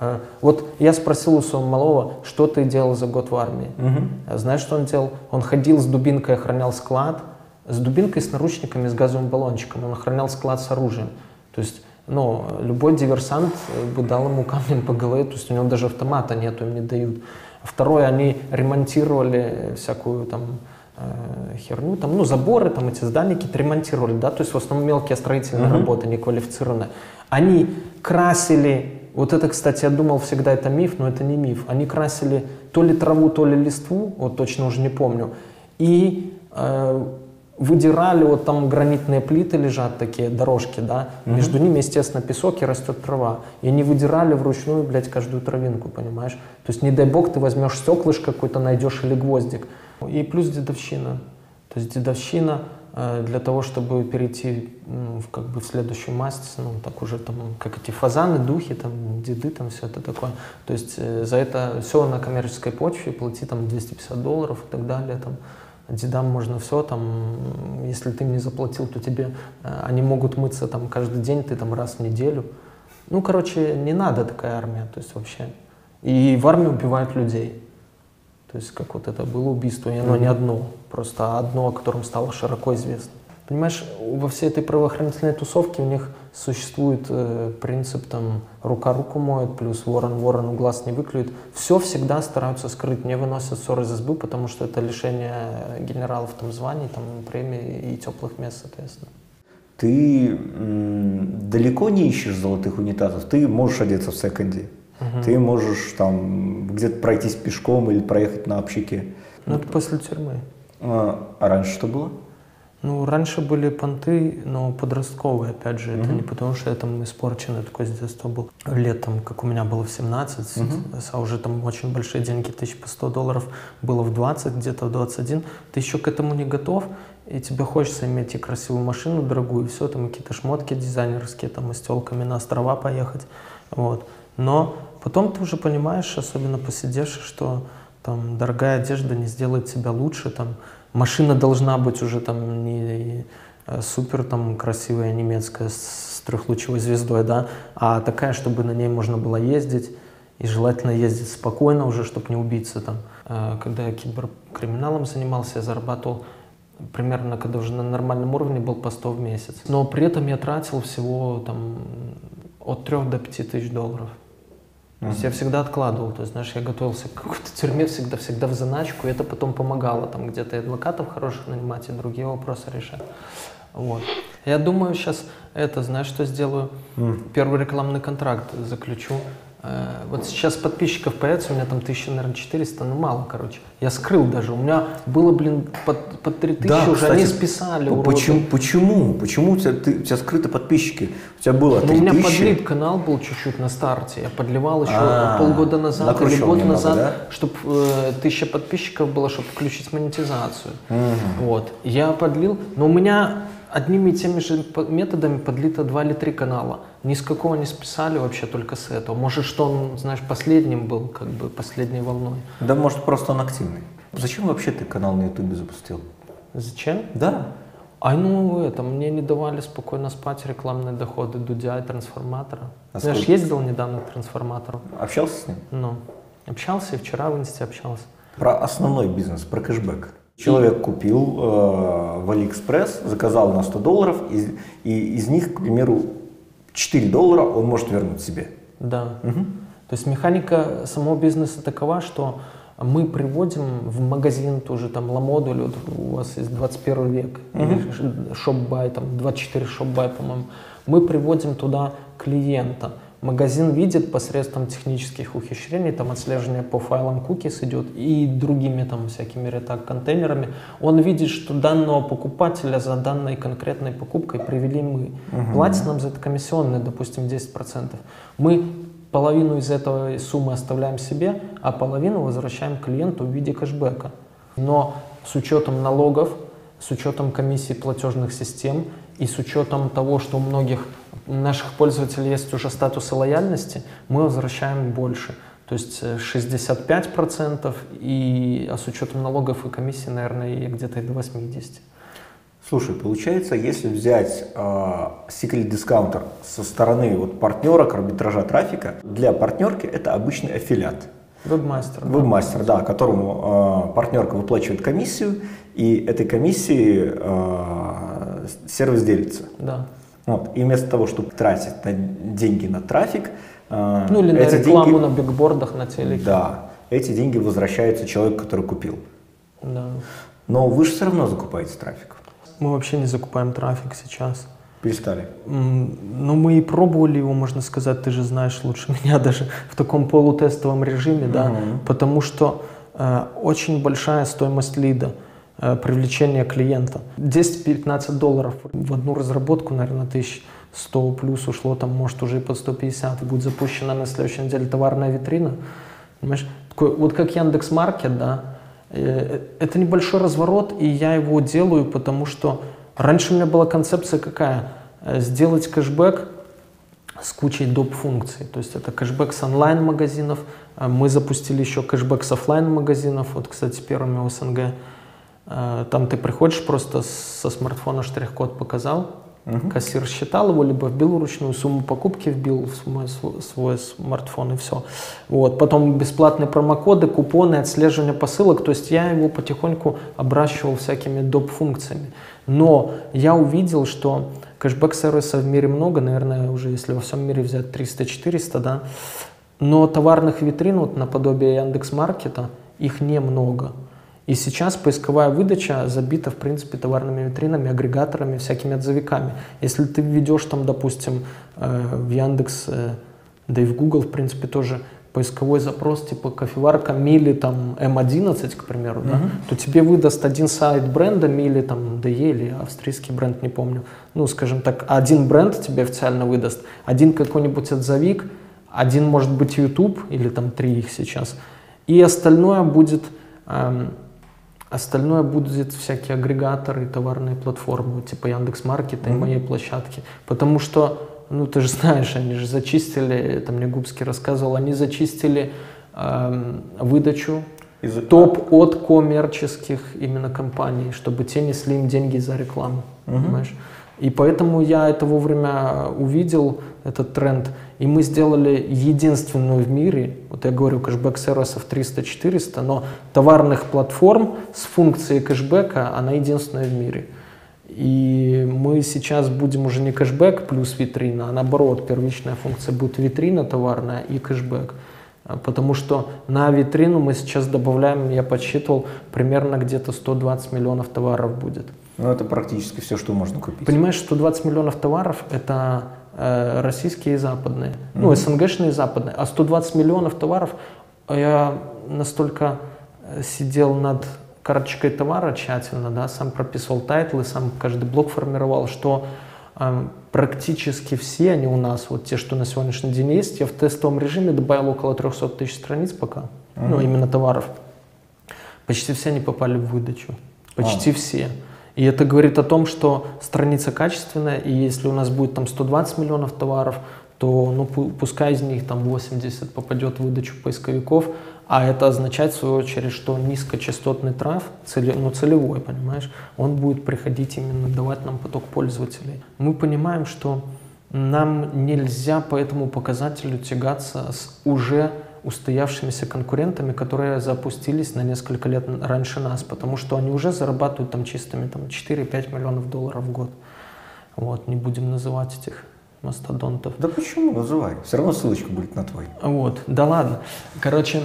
э, вот я спросил у своего малого, что ты делал за год в армии. Угу. Знаешь, что он делал? Он ходил с дубинкой, охранял склад, с дубинкой, с наручниками, с газовым баллончиком. Он охранял склад с оружием. То есть но любой диверсант бы дал ему камнем по голове, то есть у него даже автомата нету, им не дают. Второе, они ремонтировали всякую там э, херню, там, ну, заборы, там, эти здания какие-то ремонтировали, да, то есть в основном мелкие строительные uh-huh. работы, неквалифицированные. Они красили, вот это, кстати, я думал всегда это миф, но это не миф, они красили то ли траву, то ли листву, вот точно уже не помню, и э, выдирали, вот там гранитные плиты лежат, такие дорожки, да, угу. между ними, естественно, песок и растет трава. И они выдирали вручную, блядь, каждую травинку, понимаешь? То есть, не дай бог, ты возьмешь стеклышко какой-то, найдешь или гвоздик. И плюс дедовщина. То есть дедовщина э, для того, чтобы перейти ну, в, как бы, в следующую масть, ну, так уже там, как эти фазаны, духи, там, деды, там, все это такое. То есть э, за это все на коммерческой почве, плати там 250 долларов и так далее, там, дедам можно все, там, если ты не заплатил, то тебе, э, они могут мыться там каждый день, ты там раз в неделю. Ну, короче, не надо такая армия, то есть вообще. И в армии убивают людей. То есть как вот это было убийство, и оно не одно, просто одно, о котором стало широко известно. Понимаешь, во всей этой правоохранительной тусовке у них существует э, принцип там рука руку моет, плюс ворон ворону глаз не выклюет. Все всегда стараются скрыть, не выносят ссоры из избы, потому что это лишение генералов там званий, там премий и теплых мест, соответственно. Ты далеко не ищешь золотых унитазов, ты можешь одеться в секонде, угу. ты можешь там где-то пройтись пешком или проехать на общаке. Ну, это после тюрьмы. А, а раньше что было? Ну, раньше были понты, но подростковые, опять же. Mm-hmm. Это не потому, что я там испорченный такой с детства был. Летом, как у меня было в 17, mm-hmm. а уже там очень большие деньги, тысяч по 100 долларов, было в 20, где-то в 21. Ты еще к этому не готов, и тебе хочется иметь и красивую машину дорогую, и все, там какие-то шмотки дизайнерские, там и с телками на острова поехать. Вот. Но потом ты уже понимаешь, особенно посидевши, что там дорогая одежда не сделает тебя лучше, там машина должна быть уже там не э, супер там красивая немецкая с трехлучевой звездой, да, а такая, чтобы на ней можно было ездить, и желательно ездить спокойно уже, чтобы не убиться там. Э, когда я киберкриминалом занимался, я зарабатывал примерно, когда уже на нормальном уровне был по 100 в месяц. Но при этом я тратил всего там от 3 до 5 тысяч долларов. То есть я всегда откладывал, то есть, знаешь, я готовился к какой-то тюрьме всегда, всегда в заначку, и это потом помогало, там где-то и адвокатов хороших нанимать, и другие вопросы решать. Вот. Я думаю, сейчас это, знаешь, что сделаю? М. Первый рекламный контракт заключу. Э, Вот сейчас подписчиков появится, у меня там тысяча, наверное, 400, ну мало, короче. Я скрыл даже, у меня было, блин, под, под 3000 уже, они списали, уроды. почему, почему? Почему у тебя, ты, у тебя скрыты подписчики? У тебя было Ну, у меня 3000. подлит канал был чуть-чуть на старте. Я подливал еще А, полгода назад или год немного, назад, да? чтобы тысяча подписчиков было, чтобы включить монетизацию. Мгм. Вот. Я подлил, но у меня одними и теми же методами подлито два или три канала. Ни с какого не списали вообще, только с этого. Может, что он, знаешь, последним был, как бы последней волной. Да может просто он активный. Зачем вообще ты канал на ютубе запустил? Зачем? Да. А ну это, мне не давали спокойно спать рекламные доходы Дудя и трансформатора. А Знаешь, сколько? ездил недавно к трансформатору. Общался с ним? Ну, общался и вчера в инсте общался. Про основной бизнес, про кэшбэк. Человек купил э, в Алиэкспресс, заказал на 100 долларов, и, и из них, к примеру, 4 доллара он может вернуть себе. Да. То есть механика самого бизнеса такова, что мы приводим в магазин тоже там Ламоду ль, вот у вас есть 21 век, или Shop.by, там 24shop.by, по-моему. Мы приводим туда клиента. Магазин видит посредством технических ухищрений, там отслеживание по файлам cookies идет и другими там всякими ретак контейнерами. Он видит, что данного покупателя за данной конкретной покупкой привели мы. Платит нам за это комиссионные, допустим, 10%. Мы половину из этой суммы оставляем себе, а половину возвращаем клиенту в виде кэшбэка. Но с учетом налогов, с учетом комиссий платежных систем и с учетом того, что у многих наших пользователей есть уже статусы лояльности, мы возвращаем больше. То есть э, 65% и, а с учетом налогов и комиссий, наверное, где-то и до 80%. Слушай, получается, если взять э, Secret Discounter со стороны вот, партнера к арбитража трафика, для партнерки это обычный аффилиат. Вебмастер. да. Вебмастер, да, которому э, партнерка выплачивает комиссию, и этой комиссии э, сервис делится. Да. Вот. И вместо того, чтобы тратить на деньги на трафик, э, Ну или на рекламу деньги, на бигбордах, на телеке. да, эти деньги возвращаются человеку, который купил. Да. Но вы же все равно закупаете трафик. Мы вообще не закупаем трафик сейчас. Перестали. Ну, мы и пробовали его, можно сказать, ты же знаешь лучше меня, даже в таком полутестовом режиме, да, Мгм. потому что э, очень большая стоимость лида, привлечения клиента. 10-15 долларов в одну разработку, наверное, тысяч 100 плюс ушло, там, может, уже и под 150, будет запущена на следующей неделе товарная витрина. Понимаешь? Такой, вот как Яндекс Маркет, да, э, это небольшой разворот, и я его делаю, потому что раньше у меня была концепция какая? Э, Сделать кэшбэк с кучей доп. функций. То есть это кэшбэк с онлайн-магазинов. Мы запустили еще кэшбэк с офлайн-магазинов. Вот, кстати, первыми в СНГ. Там ты приходишь, просто со смартфона штрих-код показал, кассир считал его, либо вбил ручную сумму покупки, вбил в свой, свой- свой смартфон и все. Вот. Потом бесплатные промокоды, купоны, отслеживание посылок. То есть я его потихоньку обращивал всякими доп. функциями. Но я увидел, что кэшбэк-сервисов в мире много, наверное, уже если во всем мире взять 300-400, да, но товарных витрин, вот наподобие Яндекс.Маркета, их немного. И сейчас поисковая выдача забита, в принципе, товарными витринами, агрегаторами, всякими отзывиками. Если ты введешь там, допустим, э, в Яндекс, э, да и в Google, в принципе, тоже поисковой запрос типа кофеварка Мили там М11, к примеру, да, то тебе выдаст один сайт бренда Мили там ДЕ или австрийский бренд, не помню. Ну, скажем так, один бренд тебе официально выдаст, один какой-нибудь отзывик, один может быть YouTube или там три их сейчас, и остальное будет эм, Остальное будет всякие агрегаторы, товарные платформы, типа Яндекс.Маркета и моей площадки. Потому что, ну ты же знаешь, они же зачистили, это мне Губский рассказывал, они зачистили эм, выдачу Из- топ от коммерческих именно компаний, чтобы те несли им деньги за рекламу. Понимаешь? И поэтому я это вовремя увидел, этот тренд, и мы сделали единственную в мире, вот я говорю, кэшбэк-сервисов 300-400, но товарных платформ с функцией кэшбэка, она единственная в мире. И мы сейчас будем уже не кэшбэк плюс витрина, а наоборот, первичная функция будет витрина товарная и кэшбэк. А, Потому что на витрину мы сейчас добавляем, я подсчитывал, примерно где-то 120 миллионов товаров будет. Ну, это практически все, что можно купить. Понимаешь, 120 миллионов товаров – это э, российские и западные. Mm-hmm. Ну, СНГшные и западные. А 120 миллионов товаров, я настолько э, сидел над карточкой товара тщательно, да, сам прописывал тайтлы, сам каждый блок формировал, что э, практически все они у нас, вот те, что на сегодняшний день есть, я в тестовом режиме добавил около 300 тысяч страниц пока, uh-huh. ну, именно товаров. Почти все они попали в выдачу. Почти а. все. И это говорит о том, что страница качественная, и если у нас будет там 120 миллионов товаров, то ну, пускай из них там 80 попадет в выдачу поисковиков, а это означает, в свою очередь, что низкочастотный траф, цели, ну, целевой, понимаешь, он будет приходить именно давать нам поток пользователей. Мы понимаем, что нам нельзя по этому показателю тягаться с уже устоявшимися конкурентами, которые запустились на несколько лет раньше нас, потому что они уже зарабатывают там чистыми там, 4-5 миллионов долларов в год. Вот, не будем называть этих мастодонтов. Да почему? Называй. Все равно ссылочка будет на твой. Вот, да ладно. Короче,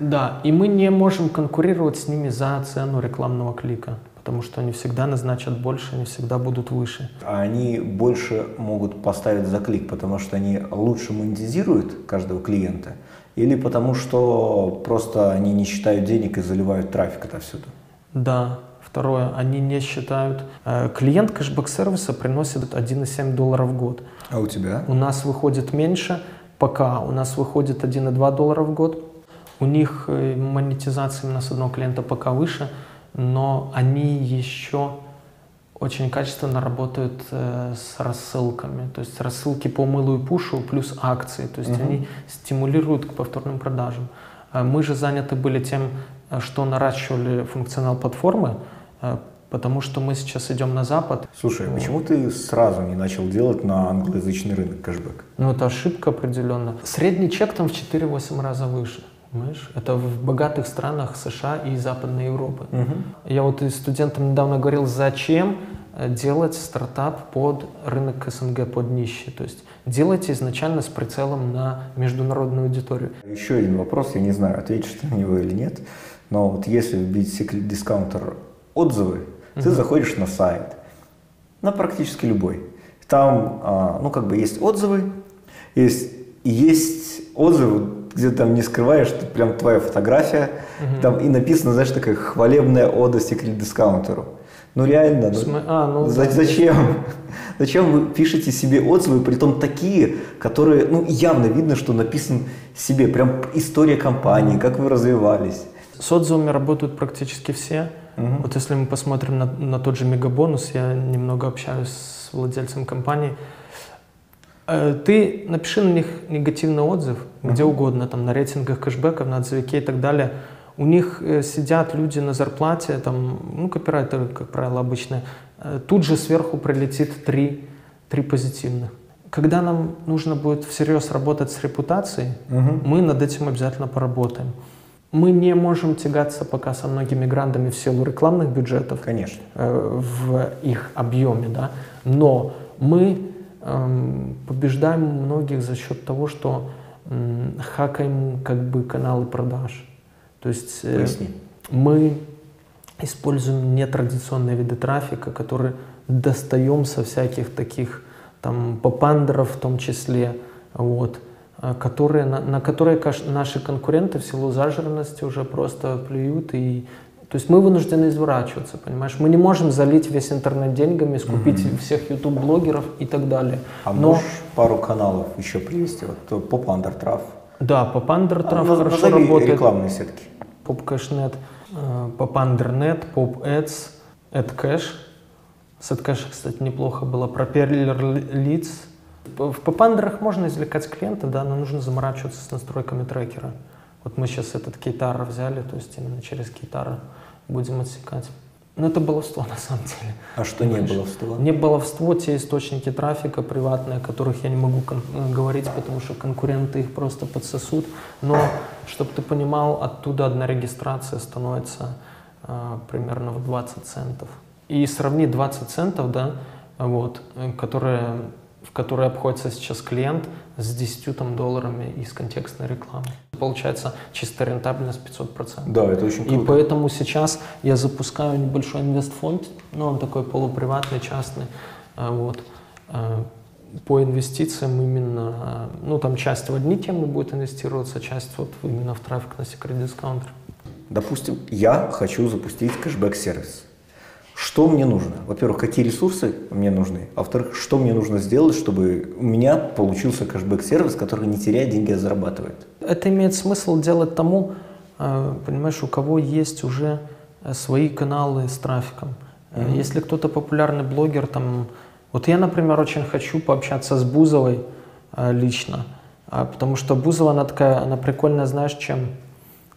да, и мы не можем конкурировать с ними за цену рекламного клика, потому что они всегда назначат больше, они всегда будут выше. А они больше могут поставить за клик, потому что они лучше монетизируют каждого клиента, или потому что просто они не считают денег и заливают трафик отовсюду? Да, Второе, они не считают... Э, клиент кэшбэк-сервиса приносит 1,7 доллара в год. А у тебя? У нас выходит меньше, пока у нас выходит 1,2 доллара в год. У них э, монетизация именно с одного клиента пока выше, но они еще очень качественно работают э, с рассылками. То есть рассылки по мылу и пушу плюс акции. То есть угу. они стимулируют к повторным продажам. Э, мы же заняты были тем, э, что наращивали функционал платформы, Э, потому что мы сейчас идем на Запад. Слушай, а почему ты сразу не начал делать на англоязычный рынок кэшбэк? Ну, это ошибка определенно. Средний чек там в 4-8 раза выше. Понимаешь? Это в богатых странах США и Западной Европы. Угу. Я вот и студентам недавно говорил, зачем э, делать стартап под рынок СНГ, под нищий. То есть делайте изначально с прицелом на международную аудиторию. Еще один вопрос, я не знаю, ответишь ты на него или нет, но вот если вбить секрет дискаунтер отзывы, угу. ты заходишь на сайт, на практически любой. Там, а, ну, как бы есть отзывы, есть, есть отзывы, где там не скрываешь, что прям твоя фотография, угу. там и написано, знаешь, такая хвалебная ода секрет-дискаунтеру. Ну реально, ну, См... а, ну, за, зачем? Зачем вы пишете себе отзывы, при том такие, которые, ну явно видно, что написан себе, прям история компании, как вы развивались. С отзывами работают практически все. Угу. Вот если мы посмотрим на, на тот же мегабонус, я немного общаюсь с владельцем компании, ты напиши на них негативный отзыв, uh где угодно, там на рейтингах кэшбэков, на отзывике и так далее. У них э, сидят люди на зарплате, там, ну, копирайтеры, как правило, обычные. Э, тут же сверху прилетит три, три позитивных. Когда нам нужно будет всерьез работать с репутацией, uh мы над этим обязательно поработаем. Мы не можем тягаться пока со многими грантами в силу рекламных бюджетов. Конечно. Э, в их объеме, да. Но мы э, побеждаем многих за счет того, что хакаем как бы каналы продаж. То есть э, мы используем нетрадиционные виды трафика, которые достаем со всяких таких там попандеров в том числе, вот, Э, которые, на, на которые наши конкуренты в силу зажирности уже просто плюют и то есть мы вынуждены изворачиваться, понимаешь? Мы не можем залить весь интернет деньгами, скупить mm-hmm. всех YouTube-блогеров и так далее. А Но... можешь пару каналов еще привести? Вот Pop Undertraf. Да, Pop Undertraf а, хорошо работает. рекламные сетки. PopCashNet, Pop Undernet, Pop Ads, AdCash. С AdCash, кстати, неплохо было. Propeller Leads, в попандерах можно извлекать клиента, да, но нужно заморачиваться с настройками трекера. Вот мы сейчас этот кейтар взяли, то есть именно через кейтара будем отсекать. Но это баловство на самом деле. А что не баловство? Не баловство, те источники трафика приватные, о которых я не могу э, говорить, потому что конкуренты их просто подсосут. Но, чтобы ты понимал, оттуда одна регистрация становится э, примерно в 20 центов. И сравни 20 центов, да, вот, э, которые в которой обходится сейчас клиент с 10 там, долларами из контекстной рекламы. Получается чистая рентабельность 500%. Да, это очень круто. И поэтому сейчас я запускаю небольшой инвестфонд, ну он такой полуприватный, частный, а, вот, а, по инвестициям именно, ну там часть в одни темы будет инвестироваться, часть вот именно в трафик на Secret Discounter. Допустим, я хочу запустить кэшбэк-сервис. Что мне нужно? Во-первых, какие ресурсы мне нужны? А во-вторых, что мне нужно сделать, чтобы у меня получился кэшбэк-сервис, который не теряет деньги, а зарабатывает? Это имеет смысл делать тому, э, понимаешь, у кого есть уже э, свои каналы с трафиком. Mm-hmm. Если кто-то популярный блогер, там, вот я, например, очень хочу пообщаться с Бузовой лично, а, потому что Бузова, она такая, она прикольная, знаешь, чем?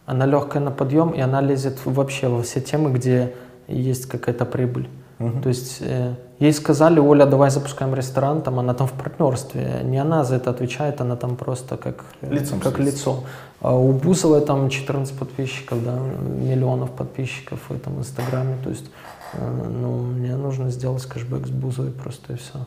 Она легкая на подъем, и она лезет вообще во все темы, где есть какая-то прибыль. Угу. То есть э, ей сказали, Оля, давай запускаем ресторан, там она там в партнерстве. Не она за это отвечает, она там просто как, э, Лицом как лицо. А у Бузовой там 14 подписчиков, да, миллионов подписчиков в этом инстаграме. То есть э, ну, мне нужно сделать кэшбэк с Бузовой просто и все.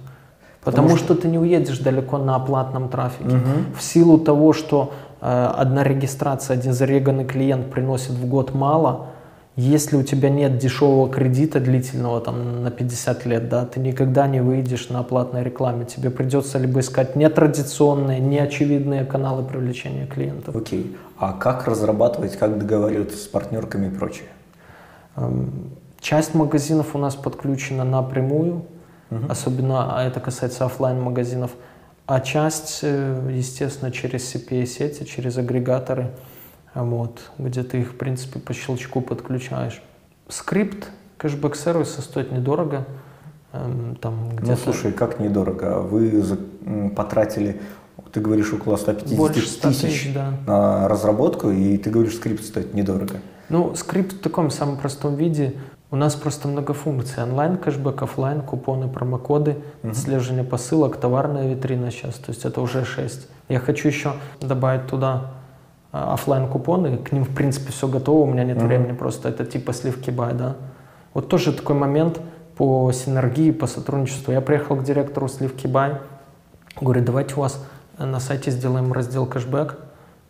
Потому, Потому что... что ты не уедешь далеко на оплатном трафике. Угу. В силу того, что э, одна регистрация, один зареганный клиент приносит в год мало, если у тебя нет дешевого кредита длительного там, на 50 лет, да, ты никогда не выйдешь на платной рекламе. Тебе придется либо искать нетрадиционные, неочевидные каналы привлечения клиентов. Окей. Okay. А как разрабатывать, как договариваться с партнерками и прочее? Эм, часть магазинов у нас подключена напрямую, угу. особенно а это касается офлайн магазинов а часть, э, естественно, через CPA-сети, через агрегаторы – вот, где ты их, в принципе, по щелчку подключаешь. Скрипт кэшбэк-сервиса стоит недорого. Эм, там, ну, слушай, как недорого? Вы потратили, ты говоришь, около 150 Больше 100 тысяч, тысяч да. на разработку, и ты говоришь, скрипт стоит недорого. Ну, скрипт в таком самом простом виде. У нас просто много функций. Онлайн кэшбэк, офлайн, купоны, промокоды, угу. отслеживание посылок, товарная витрина сейчас. То есть это уже 6. Я хочу еще добавить туда а, офлайн купоны к ним в принципе все готово, у меня нет uh-huh. времени просто, это типа Slivki.by, да. Вот тоже такой момент по синергии, по сотрудничеству. Я приехал к директору Slivki.by, говорю, давайте у вас на сайте сделаем раздел кэшбэк,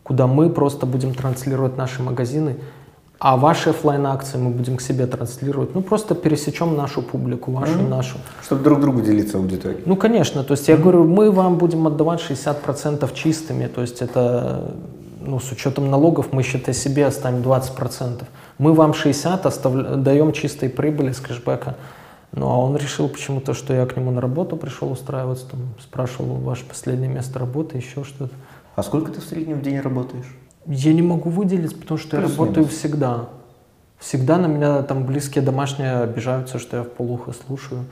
куда мы просто будем транслировать наши магазины, а ваши офлайн акции мы будем к себе транслировать. Ну, просто пересечем нашу публику, вашу, mm-hmm. нашу. Чтобы друг другу делиться аудиторией. Ну, конечно. То есть mm-hmm. я говорю, мы вам будем отдавать 60% чистыми. То есть это ну, с учетом налогов мы, считай, себе оставим 20%. Мы вам 60 оставля... даем чистой прибыли с кэшбэка. Ну, а он решил почему-то, что я к нему на работу пришел устраиваться, там, спрашивал ваше последнее место работы, еще что-то. А сколько ты в среднем в день работаешь? Я не могу выделить, потому что Плюс я работаю минус. всегда. Всегда на меня там близкие домашние обижаются, что я в полухо слушаю.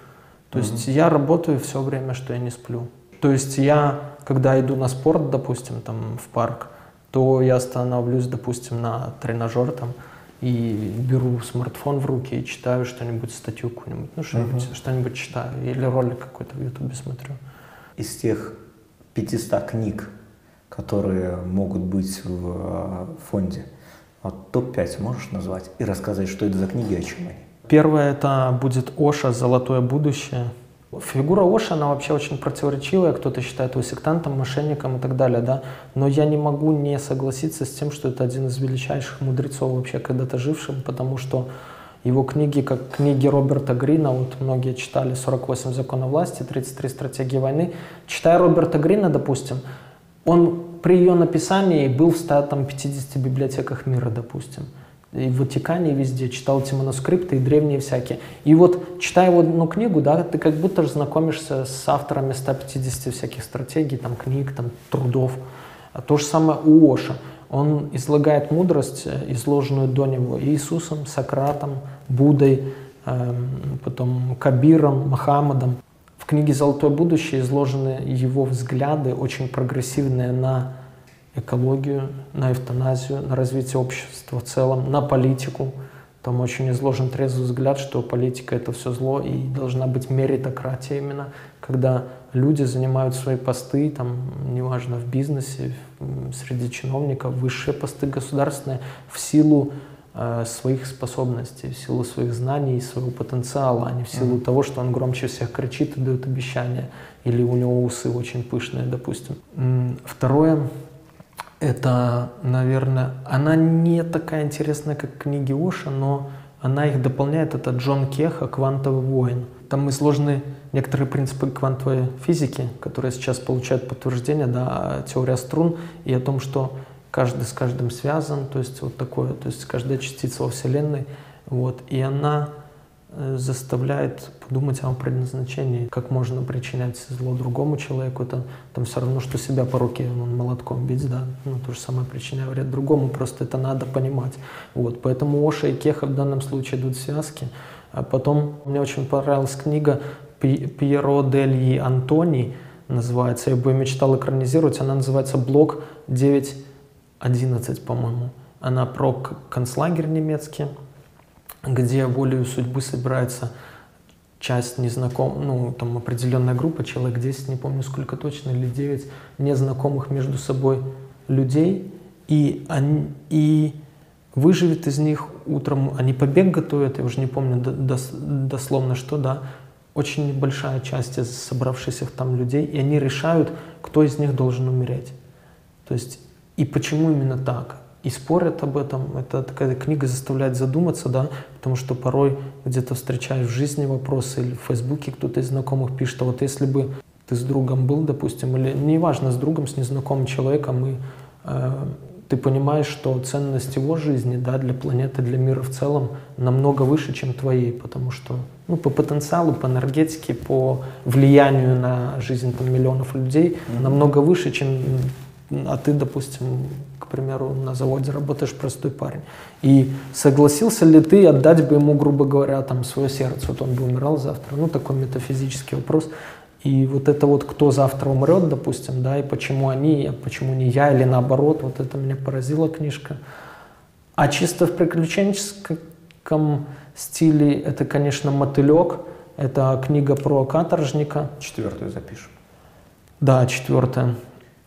То угу. есть я работаю все время, что я не сплю. То есть я, когда иду на спорт, допустим, там в парк, то я становлюсь, допустим, на тренажер там, и беру смартфон в руки и читаю что-нибудь, статью какую-нибудь, ну что-нибудь, uh-huh. что-нибудь читаю, или ролик какой-то в Ютубе смотрю. Из тех 500 книг, которые могут быть в э, фонде, вот топ-5 можешь назвать и рассказать, что это за книги, о чем они? Первое это будет Оша «Золотое будущее». Фигура Оши, она вообще очень противоречивая, кто-то считает его сектантом, мошенником и так далее, да, но я не могу не согласиться с тем, что это один из величайших мудрецов вообще когда-то жившим, потому что его книги, как книги Роберта Грина, вот многие читали «48 законов власти», «33 стратегии войны». Читая Роберта Грина, допустим, он при ее написании был в 150 библиотеках мира, допустим и в Ватикане везде, читал эти манускрипты и древние всякие. И вот, читая его одну книгу, да, ты как будто знакомишься с авторами 150 всяких стратегий, там, книг, там, трудов. А то же самое у Оша. Он излагает мудрость, э, изложенную до него Иисусом, Сократом, Буддой, эм, потом Кабиром, Мухаммадом. В книге «Золотое будущее» изложены его взгляды, очень прогрессивные на экологию, на эвтаназию, на развитие общества в целом, на политику. Там очень изложен трезвый взгляд, что политика — это все зло, и должна быть меритократия именно, когда люди занимают свои посты, там, неважно, в бизнесе, среди чиновников, высшие посты государственные, в силу э, своих способностей, в силу своих знаний и своего потенциала, а не в силу mm-hmm. того, что он громче всех кричит и дает обещания, или у него усы очень пышные, допустим. Второе Это, наверное, она не такая интересная, как книги Оша, но она их дополняет. Это Джон Кеха «Квантовый воин». Там изложены некоторые принципы квантовой физики, которые сейчас получают подтверждение, да, теория струн и о том, что каждый с каждым связан, то есть вот такое, то есть каждая частица во Вселенной, вот, и она заставляет подумать о предназначении, как можно причинять зло другому человеку. Это там все равно, что себя по руке он молотком бить, да, ну, то же самое причиняя вред другому, просто это надо понимать. Вот, поэтому Оша и Кеха в данном случае идут связки. А потом мне очень понравилась книга Пьеро Дельи Антони, называется, я бы мечтал экранизировать, она называется «Блок 9.11», по-моему. Она про концлагерь немецкий, где волею судьбы собирается часть незнаком, ну, там определенная группа, человек 10, не помню сколько точно, или 9 незнакомых между собой людей, и, они, и выживет из них утром, они побег готовят, я уже не помню дословно что, да, очень большая часть из собравшихся там людей, и они решают, кто из них должен умереть. То есть, и почему именно так? И спорят об этом. Это такая книга заставляет задуматься, да, потому что порой где-то встречаешь в жизни вопросы или в Фейсбуке кто-то из знакомых пишет, а вот если бы ты с другом был, допустим, или неважно, с другом, с незнакомым человеком, и э, ты понимаешь, что ценность его жизни да, для планеты, для мира в целом намного выше, чем твоей, потому что ну, по потенциалу, по энергетике, по влиянию на жизнь там, миллионов людей mm-hmm. намного выше, чем а ты, допустим, примеру, на заводе работаешь простой парень. И согласился ли ты отдать бы ему, грубо говоря, там свое сердце, вот он бы умирал завтра, ну такой метафизический вопрос. И вот это вот кто завтра умрет, допустим, да, и почему они, а почему не я, или наоборот, вот это меня поразила книжка. А чисто в приключенческом стиле это, конечно, «Мотылек», это книга про каторжника. Четвертую запишем. Да, четвертая.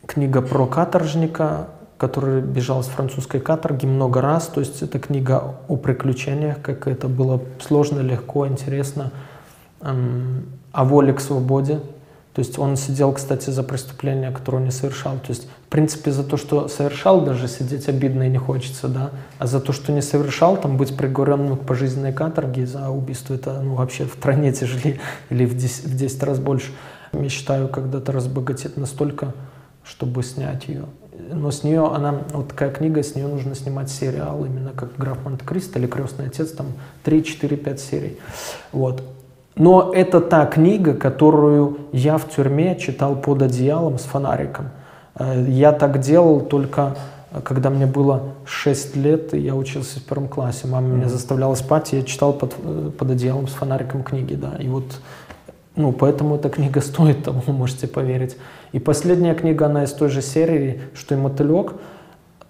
Книга про каторжника, который бежал с французской каторги много раз. То есть это книга о приключениях, как это было сложно, легко, интересно, эм, о воле к свободе. То есть он сидел, кстати, за преступление, которое не совершал. То есть, в принципе, за то, что совершал, даже сидеть обидно и не хочется, да. А за то, что не совершал, там быть приговоренным к пожизненной каторге за убийство, это ну, вообще в тройне тяжелее или в 10, в 10 раз больше. Я считаю, когда-то разбогатеть настолько, чтобы снять ее. Но с нее она, вот такая книга, с нее нужно снимать сериал, именно как «Граф Монте-Кристо» или «Крестный отец», там 3, 4, 5 серий. Вот. Но это та книга, которую я в тюрьме читал под одеялом с фонариком. Э, я так делал только когда мне было 6 лет, и я учился в первом классе. Мама меня заставляла спать, и я читал под, э, под одеялом с фонариком книги, да. И вот ну, поэтому эта книга стоит того, можете поверить. И последняя книга, она из той же серии, что и «Мотылек»,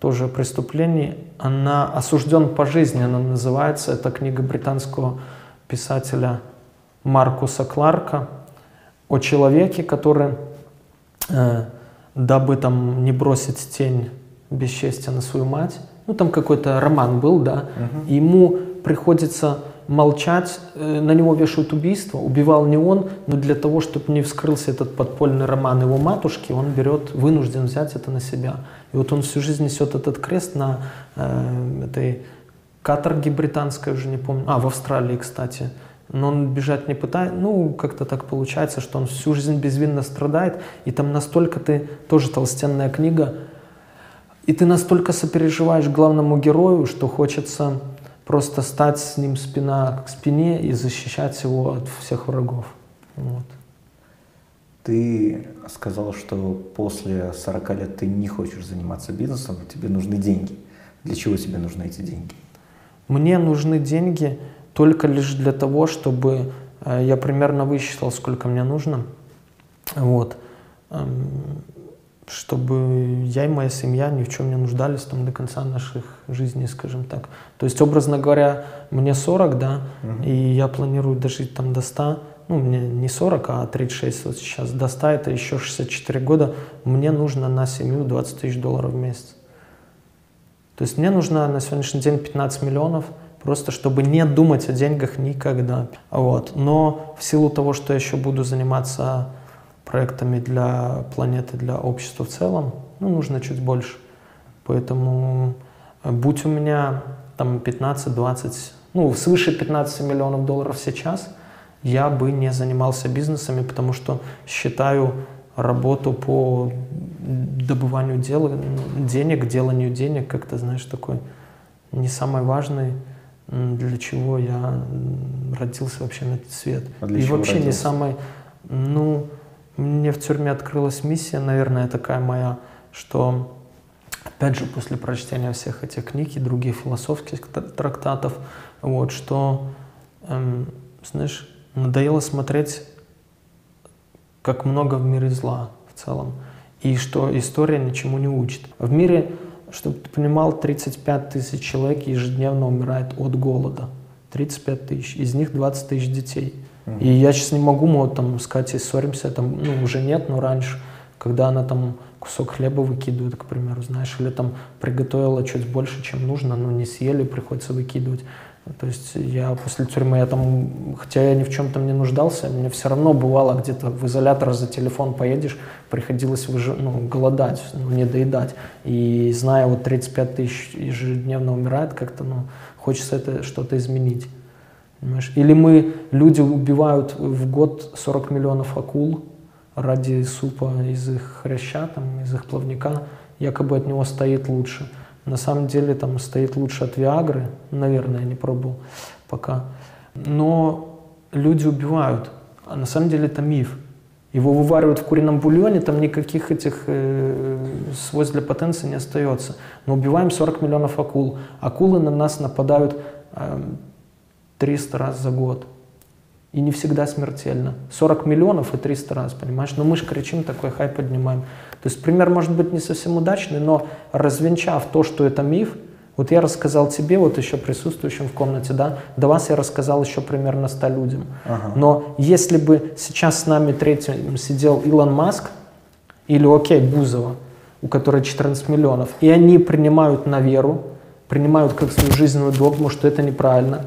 тоже о преступлении. Она «Осужден по жизни», она называется. Это книга британского писателя Маркуса Кларка о человеке, который, э, дабы там не бросить тень бесчестия на свою мать, ну там какой-то роман был, да, угу. ему приходится молчать, э, на него вешают убийство, убивал не он, но для того, чтобы не вскрылся этот подпольный роман его матушки, он берет, вынужден взять это на себя. И вот он всю жизнь несет этот крест на э, этой каторге британской, уже не помню, а, в Австралии, кстати. Но он бежать не пытается, ну, как-то так получается, что он всю жизнь безвинно страдает, и там настолько ты, тоже толстенная книга, и ты настолько сопереживаешь главному герою, что хочется просто стать с ним спина к спине и защищать его от всех врагов. Вот. Ты сказал, что после 40 лет ты не хочешь заниматься бизнесом, тебе нужны деньги. Для чего тебе нужны эти деньги? Мне нужны деньги только лишь для того, чтобы э, я примерно высчитал, сколько мне нужно. Вот. Чтобы я и моя семья ни в чем не нуждались там до конца наших жизней, скажем так. То есть, образно говоря, мне 40, да, угу. и я планирую дожить там до 100, ну, мне не 40, а 36 вот сейчас, до 100 это еще 64 года, мне нужно на семью 20 тысяч долларов в месяц. То есть мне нужно на сегодняшний день 15 миллионов, просто чтобы не думать о деньгах никогда. Вот. Но в силу того, что я еще буду заниматься проектами для планеты, для общества в целом, ну, нужно чуть больше. Поэтому э, будь у меня там 15-20, ну, свыше 15 миллионов долларов сейчас, я бы не занимался бизнесами, потому что считаю работу по добыванию дела, денег, деланию денег, как-то, знаешь, такой не самый важный, для чего я родился вообще на этот свет. А И вообще не родился? самый, ну, мне в тюрьме открылась миссия, наверное, такая моя, что опять же, после прочтения всех этих книг и других философских тр- трактатов, вот, что, эм, знаешь, надоело смотреть, как много в мире зла в целом, и что история ничему не учит. В мире, чтобы ты понимал, 35 тысяч человек ежедневно умирает от голода. 35 тысяч, из них 20 тысяч детей. И я сейчас не могу, мы вот там с Катей ссоримся, там, ну, уже нет, но раньше, когда она там кусок хлеба выкидывает, к примеру, знаешь, или там приготовила чуть больше, чем нужно, но не съели, приходится выкидывать. То есть я после тюрьмы, я там, хотя я ни в чем там не нуждался, мне все равно бывало где-то в изолятор за телефон поедешь, приходилось выжи- ну, голодать, ну, не доедать. И зная, вот 35 тысяч ежедневно умирает, как-то, ну, хочется это что-то изменить. Понимаешь? Или мы, люди убивают в год 40 миллионов акул ради супа из их хряща, там, из их плавника, якобы от него стоит лучше. На самом деле там стоит лучше от Виагры, наверное, я не пробовал пока. Но люди убивают, а на самом деле это миф. Его вываривают в курином бульоне, там никаких этих э, свойств для потенции не остается. Но убиваем 40 миллионов акул. Акулы на нас нападают э, 300 раз за год. И не всегда смертельно. 40 миллионов и 300 раз, понимаешь? Но мы же кричим, такой хай поднимаем. То есть пример может быть не совсем удачный, но развенчав то, что это миф, вот я рассказал тебе, вот еще присутствующим в комнате, да, до вас я рассказал еще примерно 100 людям. Ага. Но если бы сейчас с нами третьим сидел Илон Маск или, окей, Бузова, у которой 14 миллионов, и они принимают на веру, принимают как свою жизненную догму, что это неправильно,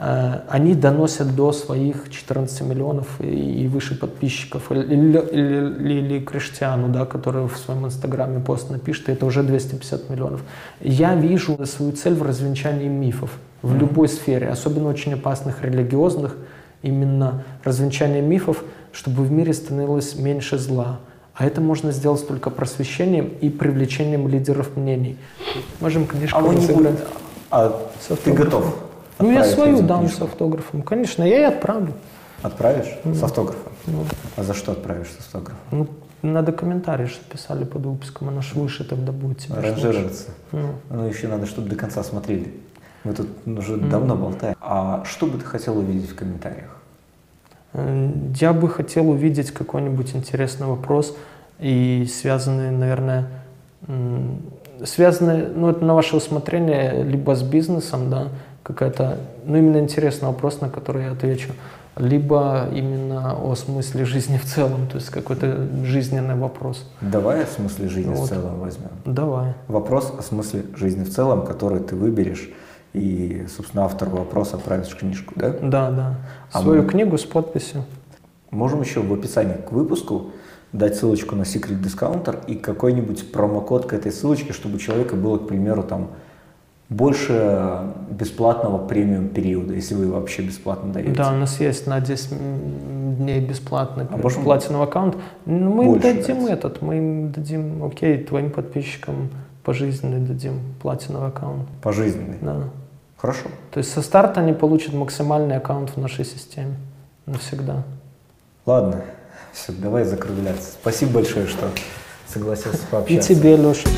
они доносят до своих 14 миллионов и, выше подписчиков, или, Криштиану, да, который в своем инстаграме пост напишет, это уже 250 миллионов. Я вижу свою цель в развенчании мифов в любой сфере, особенно очень опасных религиозных, именно развенчание мифов, чтобы в мире становилось меньше зла. А это можно сделать только просвещением и привлечением лидеров мнений. Можем книжку А вы не будете- А ты готов? Ну, я свою дам с книжку? автографом. Конечно, я и отправлю. Отправишь? С автографом? Ну, А за что отправишь с автографом? ну, надо комментарии, что писали под выпуском, оно ж выше тогда будет тебе. Ранжироваться. Ну, Ну, еще надо, чтобы до конца смотрели. Мы тут уже давно болтаем. А что бы ты хотел увидеть в комментариях? э, Я бы хотел увидеть какой-нибудь интересный вопрос и связанный, наверное, связанный, ну, это на ваше усмотрение, либо с бизнесом, да, какая-то, ну, именно интересный вопрос, на который я отвечу, либо именно о смысле жизни в целом, то есть какой-то жизненный вопрос. Давай о смысле жизни в Вот. целом возьмем. Давай. Вопрос о смысле жизни в целом, который ты выберешь, и, собственно, автор вопроса отправишь книжку, да? Да, да. А Свою мы- книгу с подписью. Можем еще в описании к выпуску дать ссылочку на Secret Discounter и какой-нибудь промокод к этой ссылочке, чтобы у человека было, к примеру, там больше бесплатного премиум периода, если вы вообще бесплатно даете. Да, у нас есть на 10 м, дней бесплатный А можем платиновый аккаунт. Ну, Мы им больше дадим дать? этот, мы им дадим, окей, твоим подписчикам пожизненный дадим платиновый аккаунт. Пожизненный. Да. Хорошо. То есть со старта они получат максимальный аккаунт в нашей системе. Навсегда. Ладно, все, давай закругляться. Спасибо большое, что согласился И пообщаться. тебе, Леша.